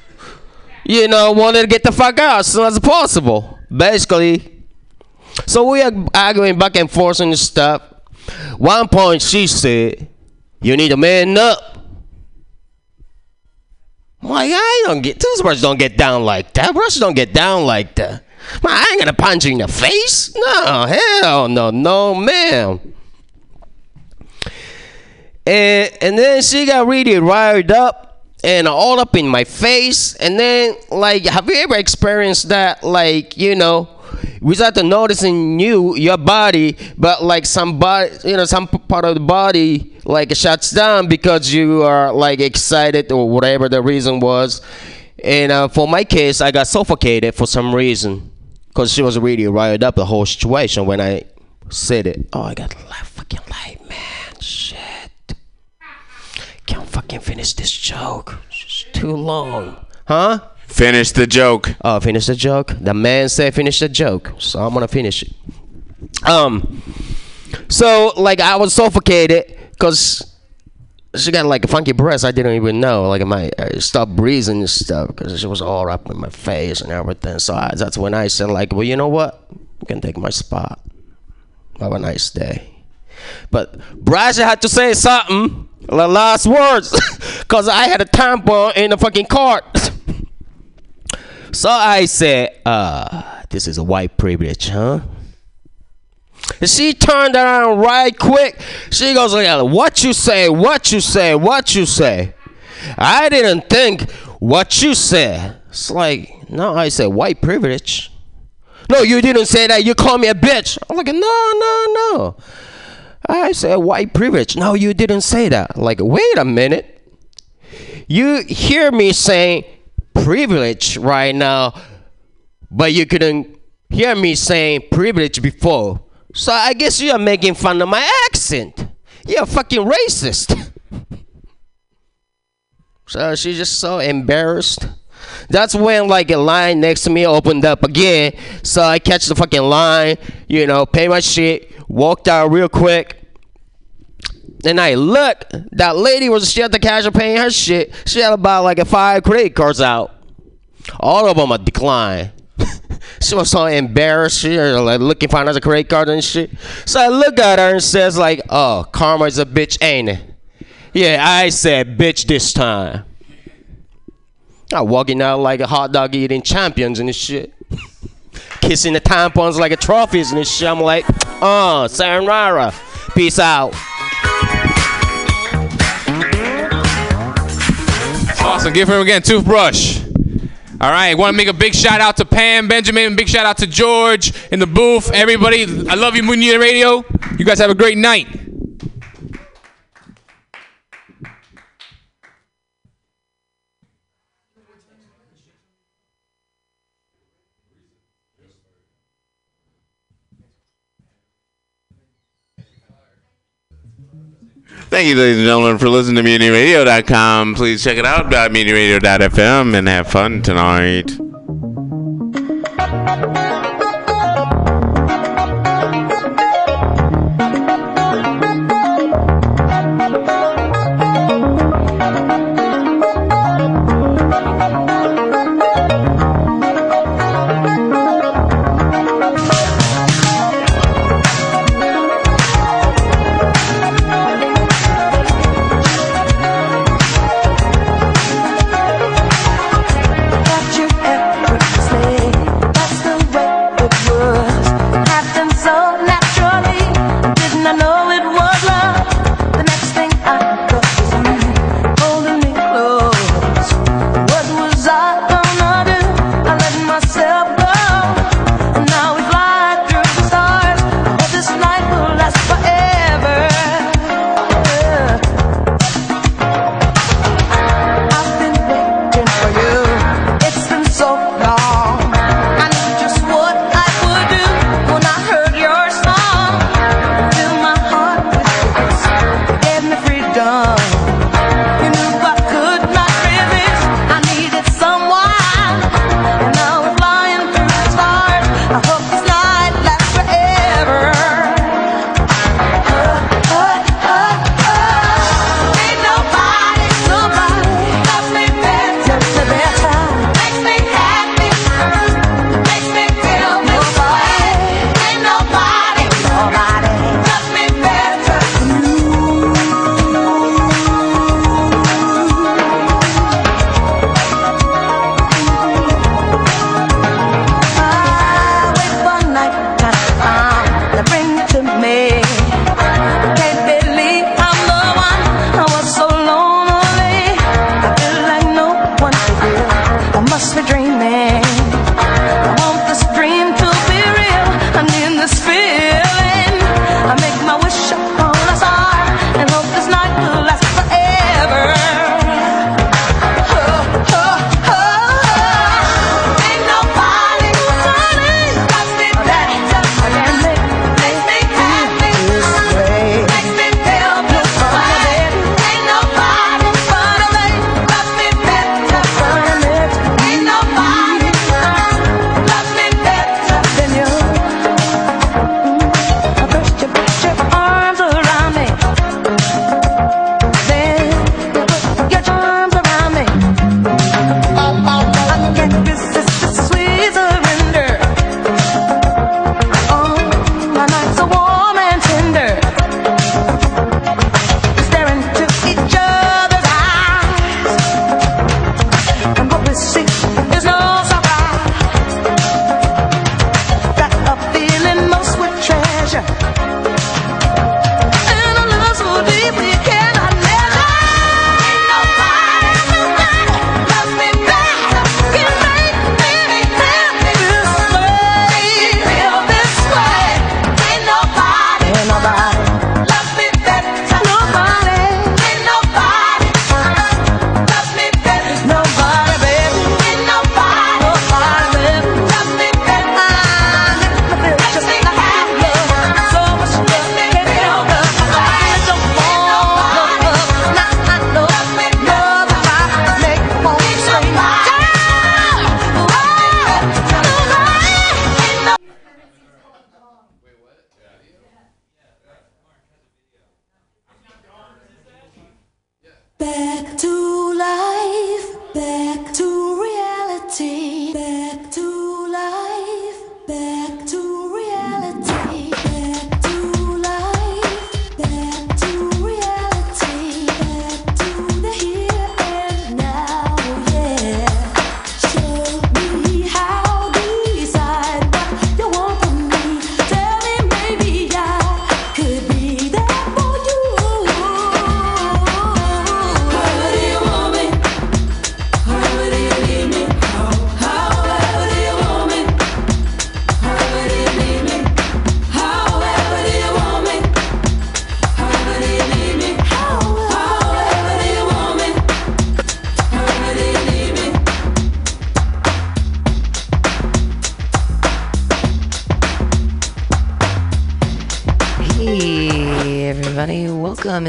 you know, wanted to get the fuck out as soon as possible. Basically. So we are arguing back and forth and stuff. One point she said, You need to man up. Like, I don't get toothbrush don't get down like that. Brush don't get down like that. Man, I ain't gonna punch you in the face. No, hell no, no, ma'am. And and then she got really riled up and all up in my face. And then like, have you ever experienced that? Like, you know, without noticing you, your body, but like some body, you know, some part of the body like shuts down because you are like excited or whatever the reason was. And uh, for my case, I got suffocated for some reason because she was really riled up the whole situation when I said it. Oh, I got light, fucking light, man. Shit. Can't fucking finish this joke. It's too long. Huh? Finish the joke. Oh, finish the joke. The man said finish the joke, so I'm gonna finish it. Um, so like I was suffocated because she got like a funky breast I didn't even know. Like my I stopped breathing and stuff because she was all up in my face and everything. So I, that's when I said like, well, you know what? You can take my spot. Have a nice day. But Bryce had to say something. The last words, cause I had a tampon in the fucking cart. so I said, uh, this is a white privilege, huh? She turned around right quick. She goes "What you say? What you say? What you say?" I didn't think what you said. It's like, no, I said white privilege. No, you didn't say that. You called me a bitch. I'm like, no, no, no. I said white privilege. No, you didn't say that. Like, wait a minute. You hear me saying privilege right now, but you couldn't hear me saying privilege before. So I guess you are making fun of my accent. You're fucking racist. so she's just so embarrassed. That's when like a line next to me opened up again. So I catch the fucking line, you know, pay my shit, walked out real quick. And I look, that lady was she at the cash cashier paying her shit. She had about like a five credit cards out. All of them are declined. she was so embarrassed, she was, like looking for another credit card and shit. So I look at her and says like, "Oh, karma is a bitch, ain't it?" Yeah, I said bitch this time. I walking out like a hot dog eating champions and shit. Kissing the tampons like a trophies and this shit. I'm like, uh, sayonara. Peace out. Awesome. Give him again, toothbrush. All right. Want to make a big shout out to Pam, Benjamin, big shout out to George in the booth. Everybody, I love you, Mutiny Radio. You guys have a great night. Thank you, ladies and gentlemen, for listening to MutinyRadio.com. Please check it out, MutinyRadio.fm, and have fun tonight.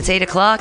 It's 8 o'clock.